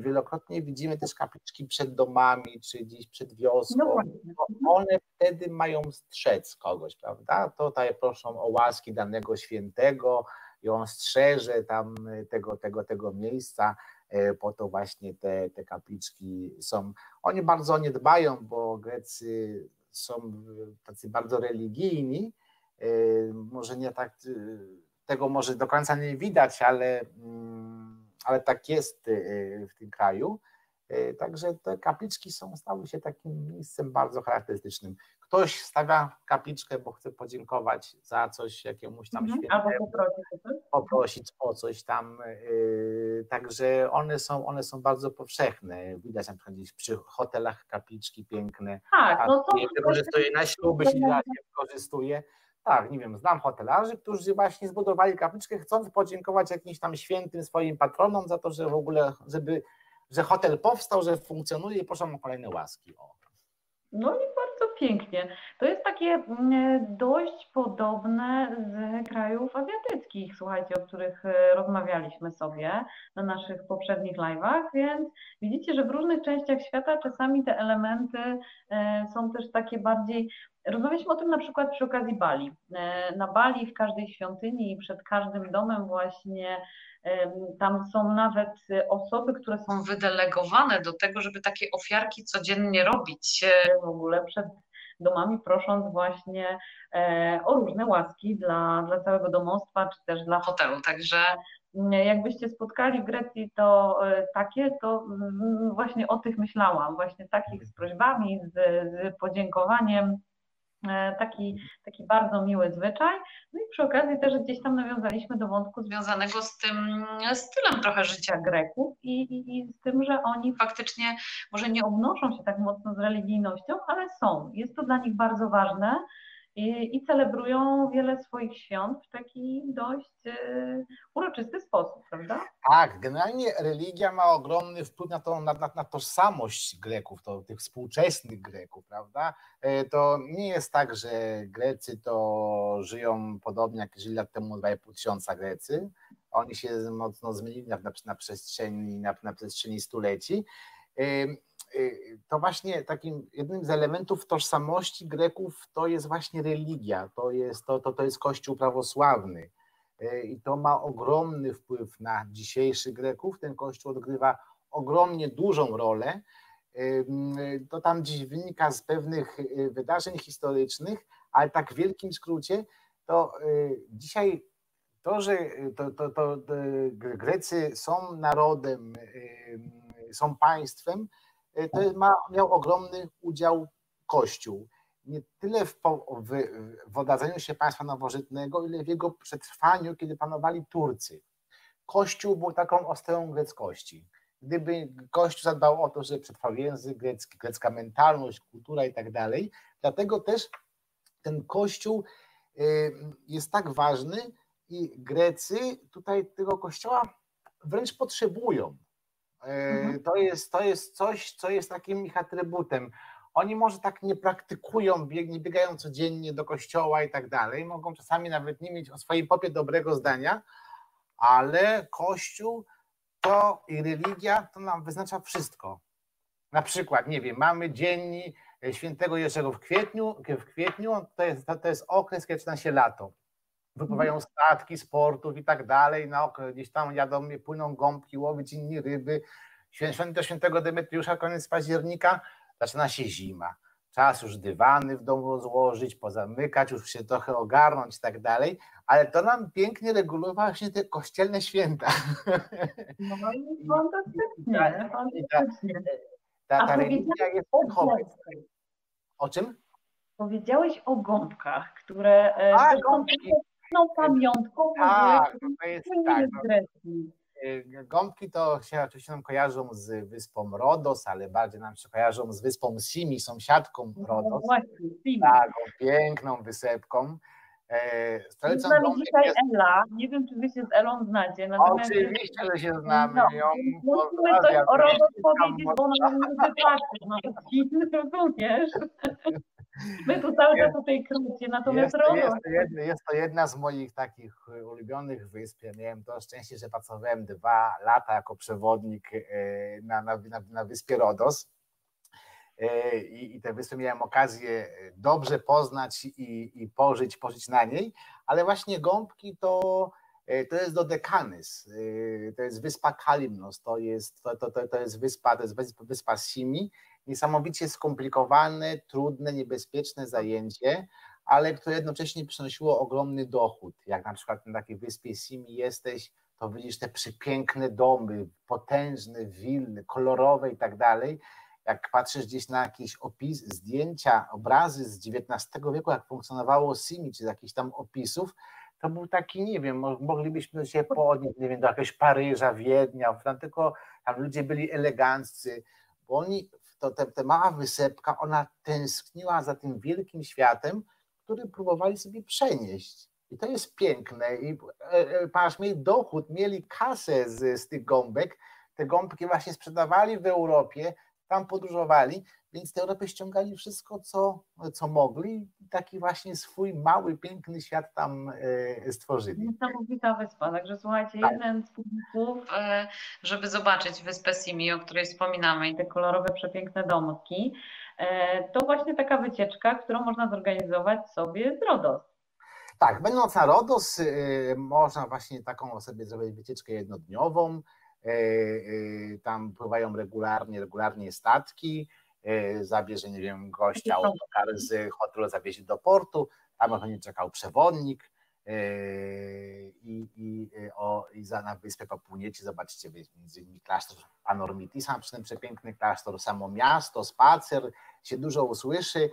Wielokrotnie widzimy też kapliczki przed domami, czy gdzieś przed wioską. No one wtedy mają strzec kogoś, prawda? Tutaj proszą o łaski danego świętego i on strzeże tam tego, tego, tego miejsca. E, po to właśnie te, te kapliczki są. Oni bardzo o nie dbają, bo Grecy są tacy bardzo religijni. E, może nie tak, e, tego może do końca nie widać, ale mm, ale tak jest y, w tym kraju. Y, także te kapliczki są, stały się takim miejscem bardzo charakterystycznym. Ktoś stawia kapliczkę, bo chce podziękować za coś jakiemuś tam mhm, świętemu, albo poprosić, o coś tam. Y, także one są, one są bardzo powszechne. Widać na przykład gdzieś przy hotelach kapliczki piękne. Tak, no to wykorzystuje na śluby, się wykorzystuje. Tak, nie wiem, znam hotelarzy, którzy właśnie zbudowali kapliczkę, chcąc podziękować jakimś tam świętym swoim patronom za to, że w ogóle, żeby, że hotel powstał, że funkcjonuje i proszę o kolejne łaski. O. No i bardzo pięknie. To jest takie mm, dość podobne z krajów azjatyckich, słuchajcie, o których e, rozmawialiśmy sobie na naszych poprzednich live'ach, więc widzicie, że w różnych częściach świata czasami te elementy e, są też takie bardziej Rozmawialiśmy o tym na przykład przy okazji Bali. E, na Bali w każdej świątyni i przed każdym domem właśnie tam są nawet osoby, które są wydelegowane do tego, żeby takie ofiarki codziennie robić e, w ogóle przed domami, prosząc właśnie e, o różne łaski dla, dla całego domostwa, czy też dla hotelu. Także jakbyście spotkali w Grecji to takie, to właśnie o tych myślałam, właśnie takich z prośbami, z, z podziękowaniem taki, taki bardzo miły zwyczaj. No i przy okazji też gdzieś tam nawiązaliśmy do wątku związanego z tym stylem trochę życia Greków i, i, i z tym, że oni faktycznie może nie obnoszą się tak mocno z religijnością, ale są. Jest to dla nich bardzo ważne i, i celebrują wiele swoich świąt w taki dość e, uroczysty sposób, prawda? Tak, generalnie religia ma ogromny wpływ na, to, na, na, na tożsamość Greków, to, tych współczesnych Greków, prawda? E, to nie jest tak, że Grecy to żyją podobnie jak żyli lat temu 2,5 tysiąca Grecy. Oni się mocno zmienili na, na, na przestrzeni, na, na przestrzeni stuleci. Y, to właśnie takim jednym z elementów tożsamości Greków to jest właśnie religia, to jest, to, to, to jest Kościół prawosławny y, i to ma ogromny wpływ na dzisiejszych Greków. Ten Kościół odgrywa ogromnie dużą rolę. Y, to tam dziś wynika z pewnych wydarzeń historycznych, ale tak w wielkim skrócie, to dzisiaj to, że to, to, to Grecy są narodem, są państwem, to ma, miał ogromny udział Kościół. Nie tyle w, w, w się państwa nowożytnego, ile w jego przetrwaniu, kiedy panowali Turcy. Kościół był taką ostrą greckości. Gdyby Kościół zadbał o to, że przetrwał język grecki, grecka mentalność, kultura i tak dalej, dlatego też ten Kościół y, jest tak ważny i Grecy tutaj tego Kościoła wręcz potrzebują. Mhm. E, to, jest, to jest coś, co jest takim ich atrybutem. Oni może tak nie praktykują, nie biegają codziennie do kościoła i tak dalej, mogą czasami nawet nie mieć o swojej popie dobrego zdania, ale kościół to i religia to nam wyznacza wszystko. Na przykład, nie wiem, mamy dzień świętego Jerzego w kwietniu, w kwietniu to jest, to jest okres, kiedy zaczyna się lato wypływają statki sportów i tak dalej, na gdzieś tam jadą, płyną gąbki, łowić inni ryby święto świętego Demetriusza, koniec października, zaczyna się zima. Czas już dywany w domu złożyć, pozamykać, już się trochę ogarnąć i tak dalej, ale to nam pięknie reguluje właśnie te kościelne święta. No (laughs) i fantastycznie, fantastycznie. Ta, ta, ta religia jest O czym? Powiedziałeś o gąbkach, które e, A, gąbki. są pamiątką tak, to jest tak. No, e, gąbki to się oczywiście nam kojarzą z wyspą Rodos, ale bardziej nam się kojarzą z wyspą Simi, sąsiadką no Rodos. No właśnie, Simi. Taką piękną wysepką. Z nami dzisiaj jest... Ela. Nie wiem, czy wy się z Elą znacie. Natomiast... Oczywiście, że się znamy. No, ją musimy coś o Rodos powiedzieć, bo ona może wypatrzeć na (laughs) rozumiesz? (laughs) My tu cały czas o tej krócie, natomiast jest, jest, to jedna, jest to jedna z moich takich ulubionych wysp. Ja miałem to szczęście, że pracowałem dwa lata jako przewodnik e, na, na, na, na wyspie Rodos. E, I, i tę wyspę miałem okazję dobrze poznać i, i pożyć, pożyć na niej, ale właśnie gąbki to, to jest Dodekanys, to jest wyspa Kalimnos, to jest, to, to, to jest wyspa, to jest wyspa Simi, niesamowicie skomplikowane, trudne, niebezpieczne zajęcie, ale które jednocześnie przynosiło ogromny dochód. Jak na przykład na takiej wyspie Simi jesteś, to widzisz te przepiękne domy, potężne willy, kolorowe i tak dalej. Jak patrzysz gdzieś na jakiś opis, zdjęcia, obrazy z XIX wieku, jak funkcjonowało Simi, czy z jakichś tam opisów, to był taki, nie wiem, moglibyśmy się podnieść, nie wiem, do jakiegoś Paryża, Wiednia, tylko tam ludzie byli eleganccy, bo oni to ta, ta mała wysepka, ona tęskniła za tym wielkim światem, który próbowali sobie przenieść. I to jest piękne. I e, e, patrz, mieli dochód, mieli kasę z, z tych gąbek. Te gąbki właśnie sprzedawali w Europie, tam podróżowali, więc te Europy ściągali wszystko, co, co mogli. Taki właśnie swój mały, piękny świat tam e, stworzyli. Niesamowita wyspa. Także słuchajcie, tak. jeden z punktów, e, żeby zobaczyć wyspę Simi, o której wspominamy i te kolorowe, przepiękne domki, e, to właśnie taka wycieczka, którą można zorganizować sobie z Rodos. Tak, będąc na Rodos, można właśnie taką sobie zrobić wycieczkę jednodniową. Tam pływają regularnie, regularnie statki zabierze, nie wiem, gościa, autokar z hotelu zawiezie do portu, tam będzie czekał przewodnik e, i, i, e, o, i za, na wyspę popłyniecie, zobaczycie między innymi klasztor Panormitisa, przy tym przepiękny klasztor, samo miasto, spacer, się dużo usłyszy.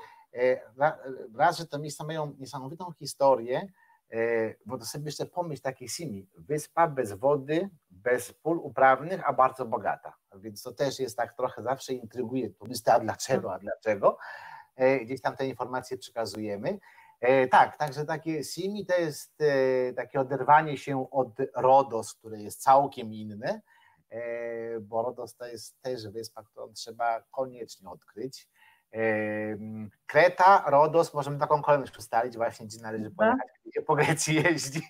Raz, że te miejsca mają niesamowitą historię, bo to sobie jeszcze pomyśl takiej Simi, wyspa bez wody, bez pól uprawnych, a bardzo bogata. Więc to też jest tak trochę zawsze intryguje turystę, a dlaczego, a dlaczego. E, gdzieś tam te informacje przekazujemy. E, tak, także takie Simi to jest e, takie oderwanie się od Rodos, które jest całkiem inne, bo Rodos to jest też wyspa, którą trzeba koniecznie odkryć. Kreta, Rodos, możemy taką kolejność ustalić właśnie, gdzie należy pojechać, gdzie po Grecji jeździ,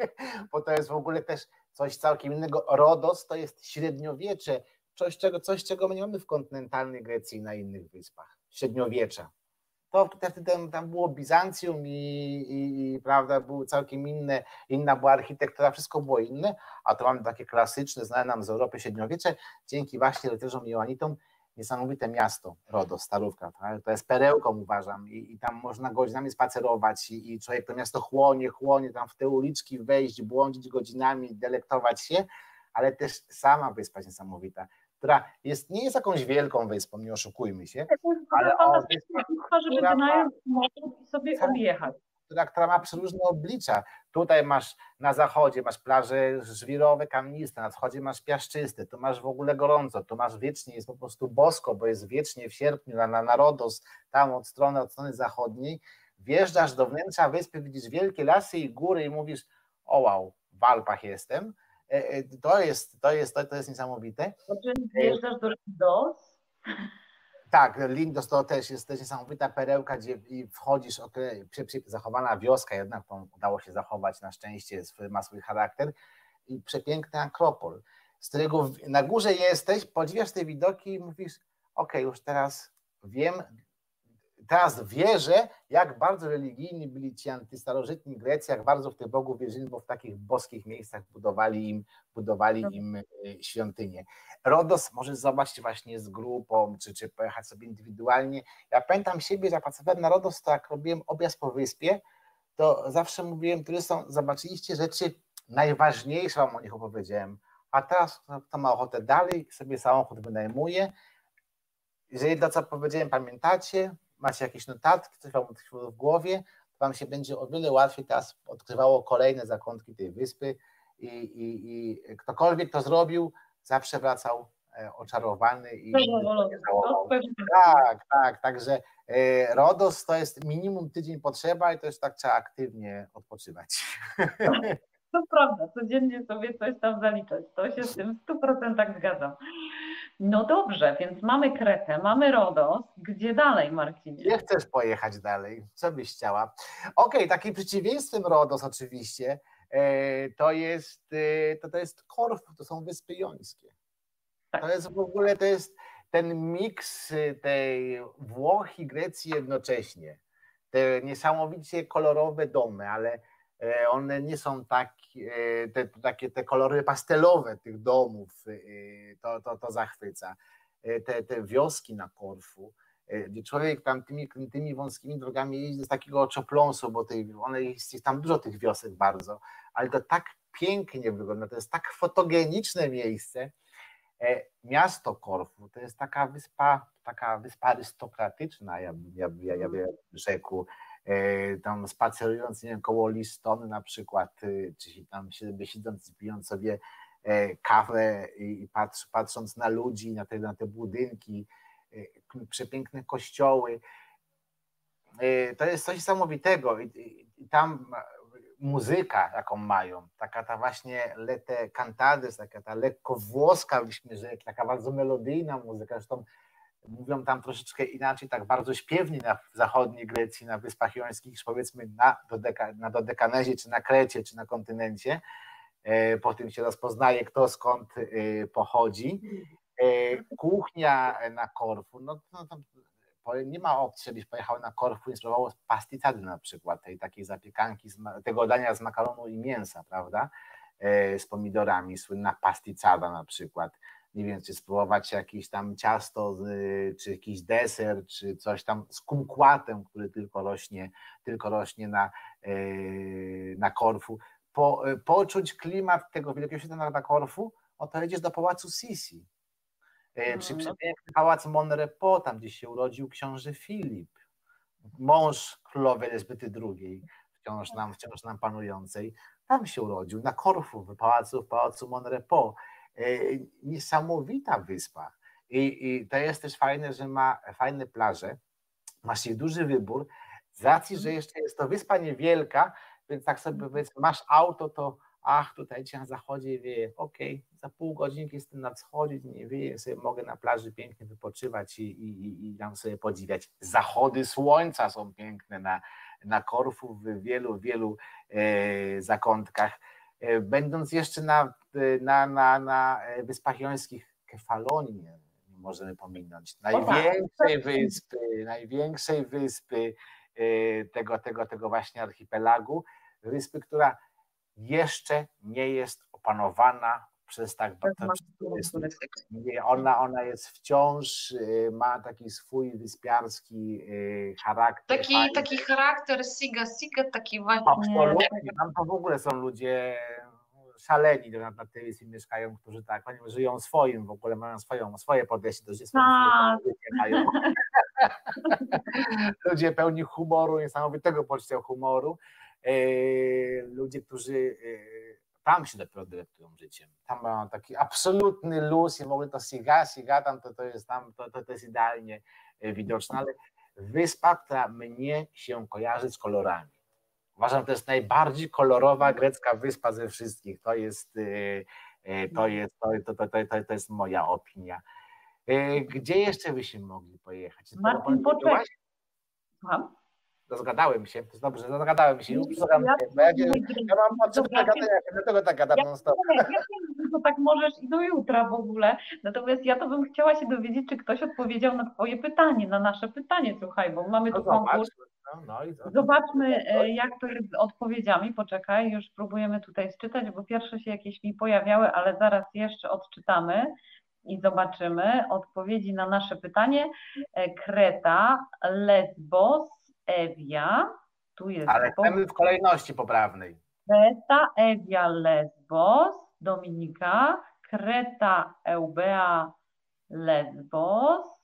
(laughs) bo to jest w ogóle też coś całkiem innego. Rodos to jest średniowiecze, coś czego, coś, czego my nie mamy w kontynentalnej Grecji i na innych wyspach, średniowiecza. To wtedy tam, tam było Bizancjum i, i, i, prawda, były całkiem inne, inna była architektura, wszystko było inne, a to mamy takie klasyczne, znane nam z Europy średniowiecze, dzięki właśnie rycerzom Joanitom, niesamowite miasto, Rodos, Starówka, tak? to jest perełką uważam I, i tam można godzinami spacerować i, i człowiek to miasto chłonie, chłonie, tam w te uliczki wejść, błądzić godzinami, delektować się, ale też sama wyspa jest niesamowita która jest, nie jest jakąś wielką wyspą, nie oszukujmy się, ale o, wyspa, żeby wynająć i sobie objechać. Która, która ma przeróżne oblicza. Tutaj masz na zachodzie masz plaże żwirowe, kamniste, na wschodzie masz piaszczyste, tu masz w ogóle gorąco, tu masz wiecznie, jest po prostu bosko, bo jest wiecznie w sierpniu na, na Narodos, tam od strony, od strony zachodniej. Wjeżdżasz do wnętrza wyspy, widzisz wielkie lasy i góry i mówisz, o wow, w Alpach jestem E, e, to jest, to jest, to, to jest niesamowite. Czyli wjeżdżasz do Lindos? Tak, Lindos to też jest też niesamowita perełka, gdzie wchodzisz, okay, zachowana wioska jednak, to udało się zachować na szczęście, ma swój charakter. I przepiękny akropol, z którego na górze jesteś, podziwiasz te widoki i mówisz, ok, już teraz wiem, teraz wierzę, jak bardzo religijni byli ci antystarożytni Grecy, jak bardzo w tych bogów wierzyli, bo w takich boskich miejscach budowali im, budowali no. im e, świątynie. Rodos może zobaczyć właśnie z grupą, czy, czy pojechać sobie indywidualnie. Ja pamiętam siebie, że jak pracowałem na Rodos, to jak robiłem objazd po wyspie, to zawsze mówiłem turystom, zobaczyliście rzeczy najważniejsze, wam o nich opowiedziałem, a teraz kto ma ochotę dalej, sobie samochód wynajmuje. Jeżeli to, co powiedziałem, pamiętacie, macie jakieś notatki, coś wam w głowie, to wam się będzie o wiele łatwiej teraz odkrywało kolejne zakątki tej wyspy i, i, i ktokolwiek to zrobił, zawsze wracał e, oczarowany i tak, tak, także e, RODOS to jest minimum tydzień potrzeba i to jest tak trzeba aktywnie odpoczywać. To prawda, codziennie sobie coś tam zaliczać, to się z tym w 100% zgadzam. No dobrze, więc mamy Kretę, mamy Rodos. Gdzie dalej, Marcinie? Nie chcesz pojechać dalej? Co byś chciała? Okej, okay, takim przeciwieństwem Rodos oczywiście e, to jest, e, to, to jest Korfu, to są Wyspy Jońskie. Tak. To jest w ogóle, to jest ten miks tej Włoch i Grecji jednocześnie. Te niesamowicie kolorowe domy, ale e, one nie są tak E, te, takie te kolory pastelowe tych domów, e, to, to, to zachwyca. E, te, te wioski na Korfu, gdzie człowiek tam tymi, tymi wąskimi drogami jeździ z takiego oczopląsu, bo tej, one jest, jest tam dużo tych wiosek bardzo, ale to tak pięknie wygląda, to jest tak fotogeniczne miejsce. Miasto Korfu to jest taka wyspa, taka wyspa arystokratyczna, ja, ja, ja, ja bym rzekł, E, tam spacerując, nie wiem, koło Listony na przykład, y, czy tam siedząc, pijąc sobie e, kawę i patrz, patrząc na ludzi, na te, na te budynki, e, przepiękne kościoły, to jest coś niesamowitego i, i tam muzyka, jaką mają, taka ta właśnie lete cantades, taka ta lekko włoska, byśmy rzekli, taka bardzo melodyjna muzyka, zresztą mówią tam troszeczkę inaczej, tak bardzo śpiewnie na zachodniej Grecji, na Wyspach Jońskich, niż powiedzmy na, Dodeka, na Dodekanezie, czy na Krecie, czy na kontynencie. E, po tym się rozpoznaje, kto skąd e, pochodzi. E, kuchnia na Korfu, no, no to nie ma opcji, żebyś pojechał na Korfu i spróbował pasticady na przykład, tej takiej zapiekanki, tego dania z makaronu i mięsa, prawda, z pomidorami, słynna pasticada na przykład nie wiem, czy spróbować jakieś tam ciasto, czy jakiś deser, czy coś tam z kumkłatem, który tylko rośnie, tylko rośnie na, e, na Korfu. Po, e, poczuć klimat tego wielkiego świata na Korfu, oto jedziesz do pałacu Sisi, e, czy przepiękny pałac Monrepo, tam gdzie się urodził książę Filip, mąż królowej Elżbiety II, wciąż nam, wciąż nam panującej, tam się urodził, na Korfu, w pałacu, w pałacu Monrepo. E, niesamowita wyspa. I, I, to jest też fajne, że ma fajne plaże, masz ich duży wybór, z racji, że jeszcze jest to wyspa niewielka, więc tak sobie powiedzmy, masz auto, to ach, tutaj cię na zachodzie wieje, okej, okay, za pół godzinki jestem na wschodzie, nie wieje, sobie mogę na plaży pięknie wypoczywać i, i, i tam sobie podziwiać. Zachody słońca są piękne na, na Korfu w wielu, wielu e, zakątkach. E, będąc jeszcze na, e, na, na, na Wyspach Jońskich, Kefalonii nie możemy pominąć, tak. największej wyspy, największej wyspy e, tego, tego, tego właśnie archipelagu, wyspy, która jeszcze nie jest opanowana przez tak ona, ona jest wciąż, y, ma taki swój wyspiarski y, charakter. Taki, taki charakter siga siga, taki właśnie. Absolutnie, tam to w ogóle są ludzie szaleni na, na tej wyspie mieszkają, którzy tak, oni żyją swoim, w ogóle mają swoją, swoje podejście do życia. Tak. Mają. (laughs) ludzie pełni humoru, niesamowitego poczucia humoru. Y, ludzie, którzy tam się dopiero delektują życiem. Tam mają taki absolutny luz i w ogóle to siga, siga tam to, to jest tam, to, to, to jest idealnie e, widoczne, ale wyspa, która mnie się kojarzy z kolorami. Uważam, że to jest najbardziej kolorowa grecka wyspa ze wszystkich. To jest, e, e, to jest, to, to, to, to, to jest moja opinia. Gdzie jeszcze byśmy mogli pojechać? Martin, poczekaj. Słucham? Rozgadałem się, to jest dobrze, rozgadałem się, uprzedzam ja, bo ja, ja, ja mam potrzebę gadania, dlatego tak gadam non stop. to tak możesz i do jutra w ogóle. Natomiast ja to bym chciała się dowiedzieć, czy ktoś odpowiedział na Twoje pytanie, na nasze pytanie, słuchaj, bo mamy tu no konkurs. No, no i Zobaczmy, e, jak to jest z odpowiedziami. Poczekaj, już próbujemy tutaj sczytać, bo pierwsze się jakieś mi pojawiały, ale zaraz jeszcze odczytamy i zobaczymy odpowiedzi na nasze pytanie. E, Kreta, Lesbos, Ewia. Tu jest. Ale chcemy w kolejności poprawnej. Kreta, Ewia, Lesbos, Dominika, Kreta, Eubea, Lesbos.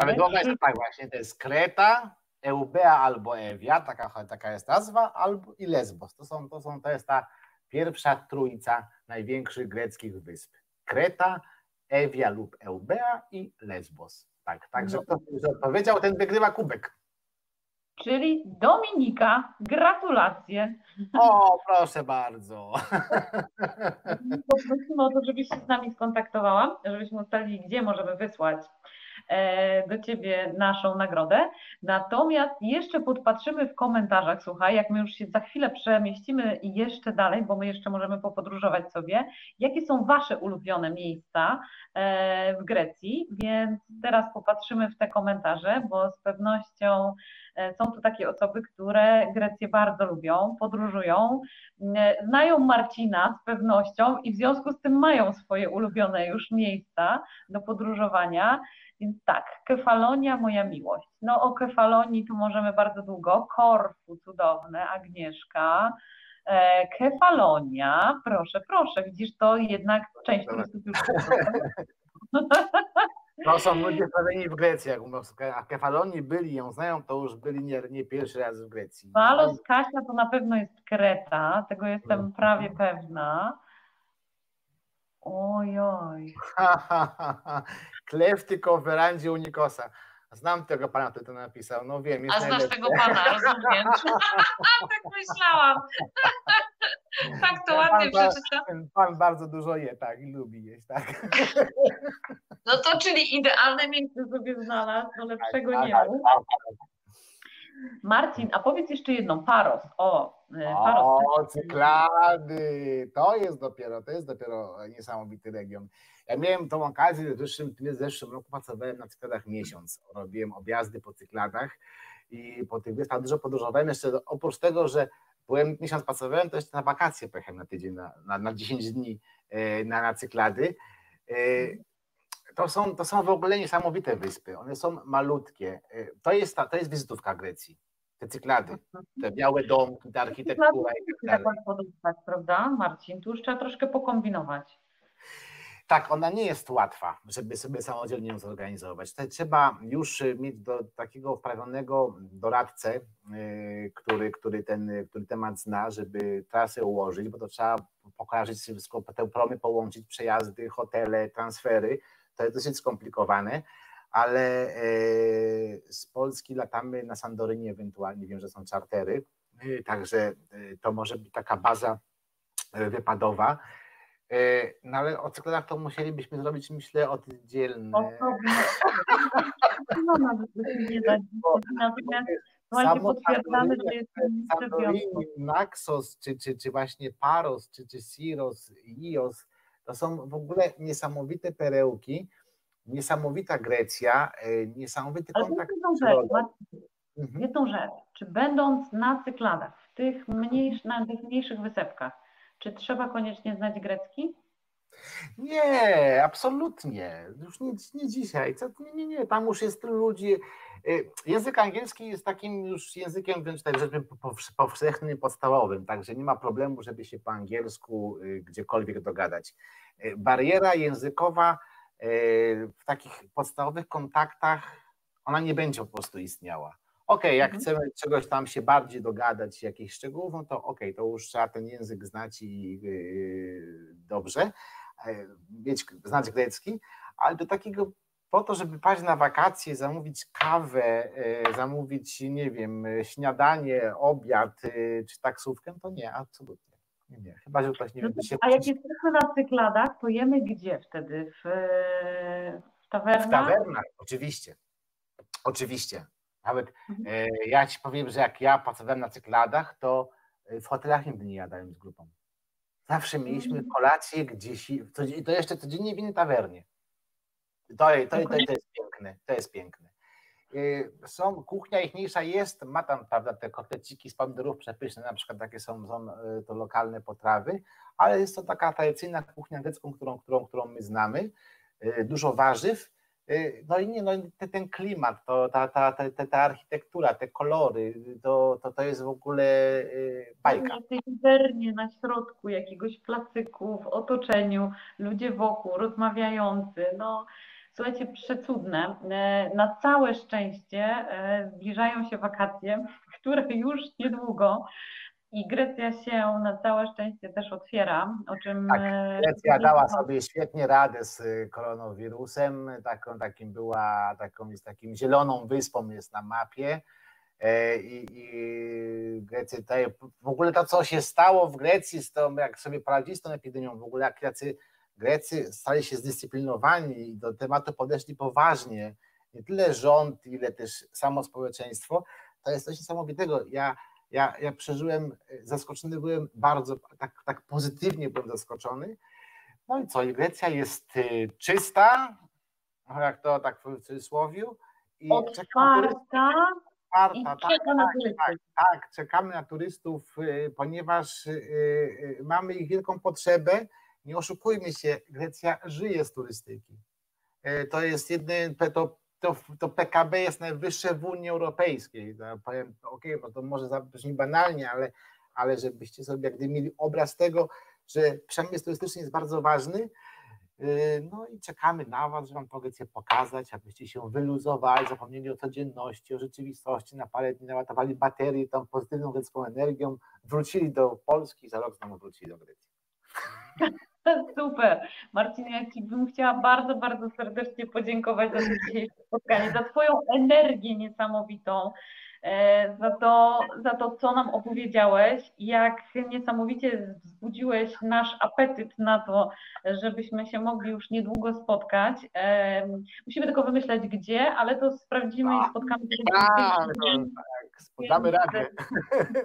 Ale dobra jest tak właśnie, to jest Kreta, Eubea albo Ewia, taka, taka jest nazwa, albo i Lesbos. To są, to są, to jest ta pierwsza trójca największych greckich wysp. Kreta, Ewia lub Eubea i Lesbos. Tak, także no. kto odpowiedział, ten wygrywa kubek. Czyli Dominika, gratulacje. O, proszę bardzo. (laughs) Poprosimy o to, żebyś się z nami skontaktowała, żebyśmy ustalili, gdzie możemy wysłać do Ciebie naszą nagrodę. Natomiast jeszcze podpatrzymy w komentarzach, słuchaj, jak my już się za chwilę przemieścimy jeszcze dalej, bo my jeszcze możemy popodróżować sobie, jakie są Wasze ulubione miejsca e, w Grecji, więc teraz popatrzymy w te komentarze, bo z pewnością e, są tu takie osoby, które Grecję bardzo lubią, podróżują, znają Marcina z pewnością i w związku z tym mają swoje ulubione już miejsca do podróżowania. Więc tak, Kefalonia, moja miłość. No o Kefalonii tu możemy bardzo długo. Korfu, cudowne, Agnieszka. E, Kefalonia, proszę, proszę, widzisz, to jednak część turystów już (laughs) To są ludzie stawieni w Grecji, jak mówią, a Kefalonii byli, ją znają, to już byli nie, nie pierwszy raz w Grecji. Palos Kasia to na pewno jest Kreta, tego jestem mhm. prawie pewna. Ojoj. Klef tylko w werandzie u Nikosa. Znam tego pana, który to napisał. No wiem. A znasz najlepszy. tego pana, rozumiem. (laughs) (laughs) tak myślałam. Tak to ładnie przeczytam. Ten pan bardzo dużo je, tak, i lubi jeść, tak. no to czyli idealne miejsce sobie znalazł, no lepszego tak, nie tak, ma. Tak, Marcin, a powiedz jeszcze jedną, Paros. O, e, Paros. O, cyklady. To jest dopiero, to jest dopiero niesamowity region. Ja miałem tą okazję w zeszłym, w zeszłym roku pracowałem na cykladach miesiąc. Robiłem objazdy po cykladach i po tych wyspach dużo podróżowałem. Jeszcze oprócz tego, że byłem miesiąc pracowałem, to jeszcze na wakacje pojechałem na tydzień, na, na, na 10 dni e, na, na cyklady. E, to są, to są w ogóle niesamowite wyspy. One są malutkie. E, to jest, ta, to jest wizytówka Grecji. Te cyklady, te białe domki, ta architektura i tak dalej. prawda, Marcin? Tu już trzeba troszkę pokombinować. Tak, ona nie jest łatwa, żeby sobie samodzielnie ją zorganizować. Trzeba już mieć do takiego wprawionego doradcę, y, który, który, ten, który temat zna, żeby trasę ułożyć, bo to trzeba pokazać wszystko, te promy połączyć, przejazdy, hotele, transfery. To jest dosyć skomplikowane, ale y, z Polski latamy na Sandorynie ewentualnie, wiem, że są czartery, y, także to może być taka baza wypadowa. E, no ale o cykladach to musielibyśmy zrobić, myślę, oddzielne. Osobno. No, nie dać. Natomiast potwierdzamy, że jest Naxos, czy, czy, czy właśnie Paros, czy, czy Siros, Ios, to są w ogóle niesamowite perełki, niesamowita Grecja, e, niesamowity kontakt jedną rzecz, mhm. jedną rzecz, czy będąc na cykladach, w tych, mniejsz, na tych mniejszych wysepkach, czy trzeba koniecznie znać grecki? Nie, absolutnie. Już nie, nie dzisiaj. Nie, nie, nie. Tam już jest ludzi. Y, język angielski jest takim już językiem wręcz tak, żeby powszechnym, podstawowym, także nie ma problemu, żeby się po angielsku y, gdziekolwiek dogadać. Y, bariera językowa w takich podstawowych kontaktach, ona nie będzie po prostu istniała. OK, jak mhm. chcemy czegoś tam się bardziej dogadać, jakichś szczegółów, no to OK, to już trzeba ten język znać i yy, dobrze, e, mieć, znać grecki, ale do takiego po to, żeby paść na wakacje, zamówić kawę, e, zamówić, nie wiem, śniadanie, obiad e, czy taksówkę, to nie, absolutnie. Nie. Chyba, że ktoś nie no, się A jak jesteśmy na cykladach, to jemy gdzie wtedy? W, w tawernach? W tawernach, oczywiście. Oczywiście. Nawet mhm. e, ja ci powiem, że jak ja pracowałem na cykladach, to e, w hotelach nigdy nie jadałem z grupą. Zawsze mieliśmy mhm. kolację gdzieś, to jeszcze codziennie w innej tawernie. To, to, to, to, jest piękne, to jest piękne. Y, są, kuchnia ichniejsza jest, ma tam prawda, te kotleciki z pomidorów przepyszne, na przykład takie są, są to lokalne potrawy, ale jest to taka tradycyjna kuchnia grecką, którą, którą, którą my znamy, dużo warzyw, no i nie, no, ten klimat, to, ta, ta, ta, ta architektura, te kolory, to, to, to jest w ogóle bajka. Tej wernie na środku jakiegoś placyku, w otoczeniu, ludzie wokół, rozmawiający, no Słuchajcie, przecudne. E, na całe szczęście zbliżają się wakacje, (laughs) które już niedługo i Grecja się na całe szczęście też otwiera, o czym... Tak, e, Grecja dała sobie świetnie radę z koronawirusem, taką, takim była, taką jest takim zieloną wyspą jest na mapie. I, i Grecja tutaj, w ogóle to co się stało w Grecji z tą, jak sobie poradzili z tą epidemią, w ogóle jak jacy Grecy stali się zdyscyplinowani i do tematu podeszli poważnie, nie tyle rząd, ile też samo społeczeństwo, to jest coś niesamowitego. Ja, ja, ja przeżyłem, zaskoczony byłem bardzo, tak, tak pozytywnie byłem zaskoczony. No i co, i Grecja jest y, czysta, jak to tak w cudzysłowie. I otwarta, otwarta i tak, tak, tak, tak, czekamy na turystów, y, ponieważ y, mamy ich wielką potrzebę nie oszukujmy się, Grecja żyje z turystyki. E, to jest jedny, to, to, to PKB jest najwyższe w Unii Europejskiej. No, powiem, okej, okay, to może zabrzmi banalnie, ale, ale żebyście sobie gdyby mieli obraz tego, że przemysł turystyczny jest bardzo ważny, e, no i czekamy na Was, żeby Wam Grecję pokazać, abyście się wyluzowali, zapomnieli o codzienności, o rzeczywistości, na parę dni naładowali baterii tą pozytywną grecką energią, wrócili do Polski i za rok znowu wrócili do Grecji. (laughs) (laughs) Super. Marcin, ja Ci bym chciała bardzo, bardzo serdecznie podziękować za to dzisiejsze spotkanie, za Twoją energię niesamowitą, e, za to, za to, co nam opowiedziałeś, jak niesamowicie wzbudziłeś nasz apetyt na to, żebyśmy się mogli już niedługo spotkać. E, musimy tylko wymyśleć gdzie, ale to sprawdzimy i spotkamy się. Tak, Podamy radę.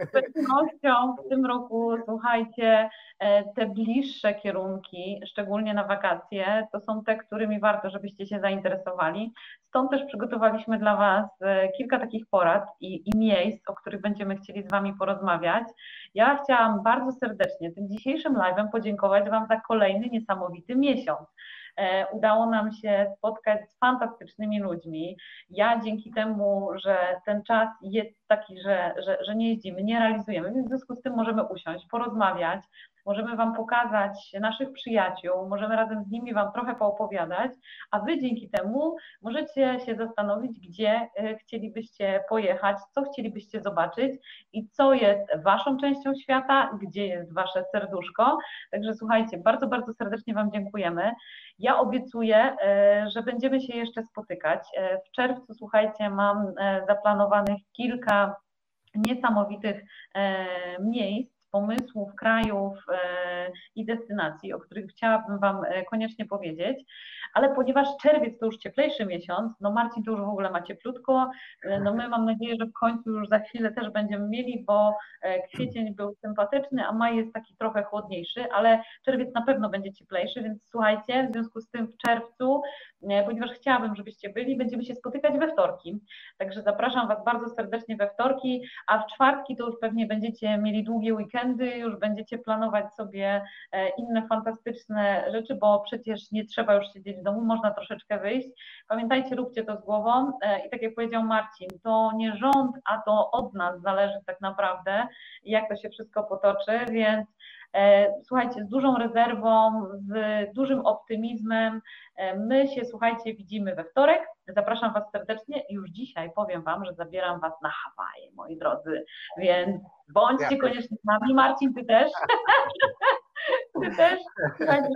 Z pewnością w tym roku, słuchajcie, e, te bliższe kierunki, szczególnie na wakacje, to są te, którymi warto, żebyście się zainteresowali. Stąd też przygotowaliśmy dla Was e, kilka takich porad i, i miejsc, o których będziemy chcieli z Wami porozmawiać. Ja chciałam bardzo serdecznie tym dzisiejszym live'em podziękować Wam za kolejny niesamowity miesiąc. E, udało nam się spotkać z fantastycznymi ludźmi. Ja dzięki temu, że ten czas jest taki, że, że, że nie jeździmy, nie realizujemy, więc w związku z tym możemy usiąść, porozmawiać, możemy Wam pokazać naszych przyjaciół, możemy razem z nimi Wam trochę poopowiadać, a Wy dzięki temu możecie się zastanowić, gdzie e, chcielibyście pojechać, co chcielibyście zobaczyć i co jest Waszą częścią świata, gdzie jest Wasze serduszko. Także słuchajcie, bardzo, bardzo serdecznie Wam dziękujemy. Ja obiecuję, e, że będziemy się jeszcze spotykać. E, w czerwcu, słuchajcie, mam zaplanowanych kilka niesamowitych miejsc, pomysłów, krajów e, i destynacji, o których chciałabym Wam e, koniecznie powiedzieć, ale ponieważ czerwiec to już cieplejszy miesiąc, no Marcin to już w ogóle ma cieplutko, e, no my mam nadzieję, że w końcu już za chwilę też będziemy mieli, bo kwiecień był sympatyczny, a maj jest taki trochę chłodniejszy, ale czerwiec na pewno będzie cieplejszy, więc słuchajcie, w związku z tym w czerwcu, ponieważ chciałabym, żebyście byli, będziemy się spotykać we wtorki, także zapraszam Was bardzo serdecznie we wtorki, a w czwartki to już pewnie będziecie mieli długie weekendy, weekendy już będziecie planować sobie e, inne fantastyczne rzeczy, bo przecież nie trzeba już siedzieć w domu, można troszeczkę wyjść. Pamiętajcie, róbcie to z głową e, i tak jak powiedział Marcin, to nie rząd, a to od nas zależy tak naprawdę, jak to się wszystko potoczy, więc słuchajcie, z dużą rezerwą, z dużym optymizmem. E, my się, słuchajcie, widzimy we wtorek. Zapraszam Was serdecznie. Już dzisiaj powiem Wam, że zabieram Was na Hawaje, moi drodzy, więc bądźcie koniecznie z nami. Marcin, Ty też. (laughs) Ty też.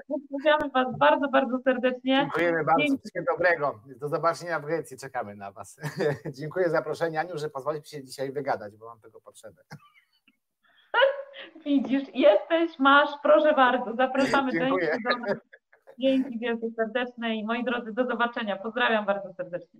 Pozdrawiamy Was bardzo, bardzo serdecznie. Dziękujemy bardzo. Wszystkiego dobrego. Do zobaczenia w Grecji. Czekamy na Was. (laughs) Dziękuję za zaproszenie, Aniu, że pozwolisz mi się dzisiaj wygadać, bo mam tego potrzebę. Widzisz, jesteś, masz, proszę bardzo, zapraszamy Dziękuję. Dzięki wielkie serdeczne i moi drodzy, do zobaczenia. Pozdrawiam bardzo serdecznie.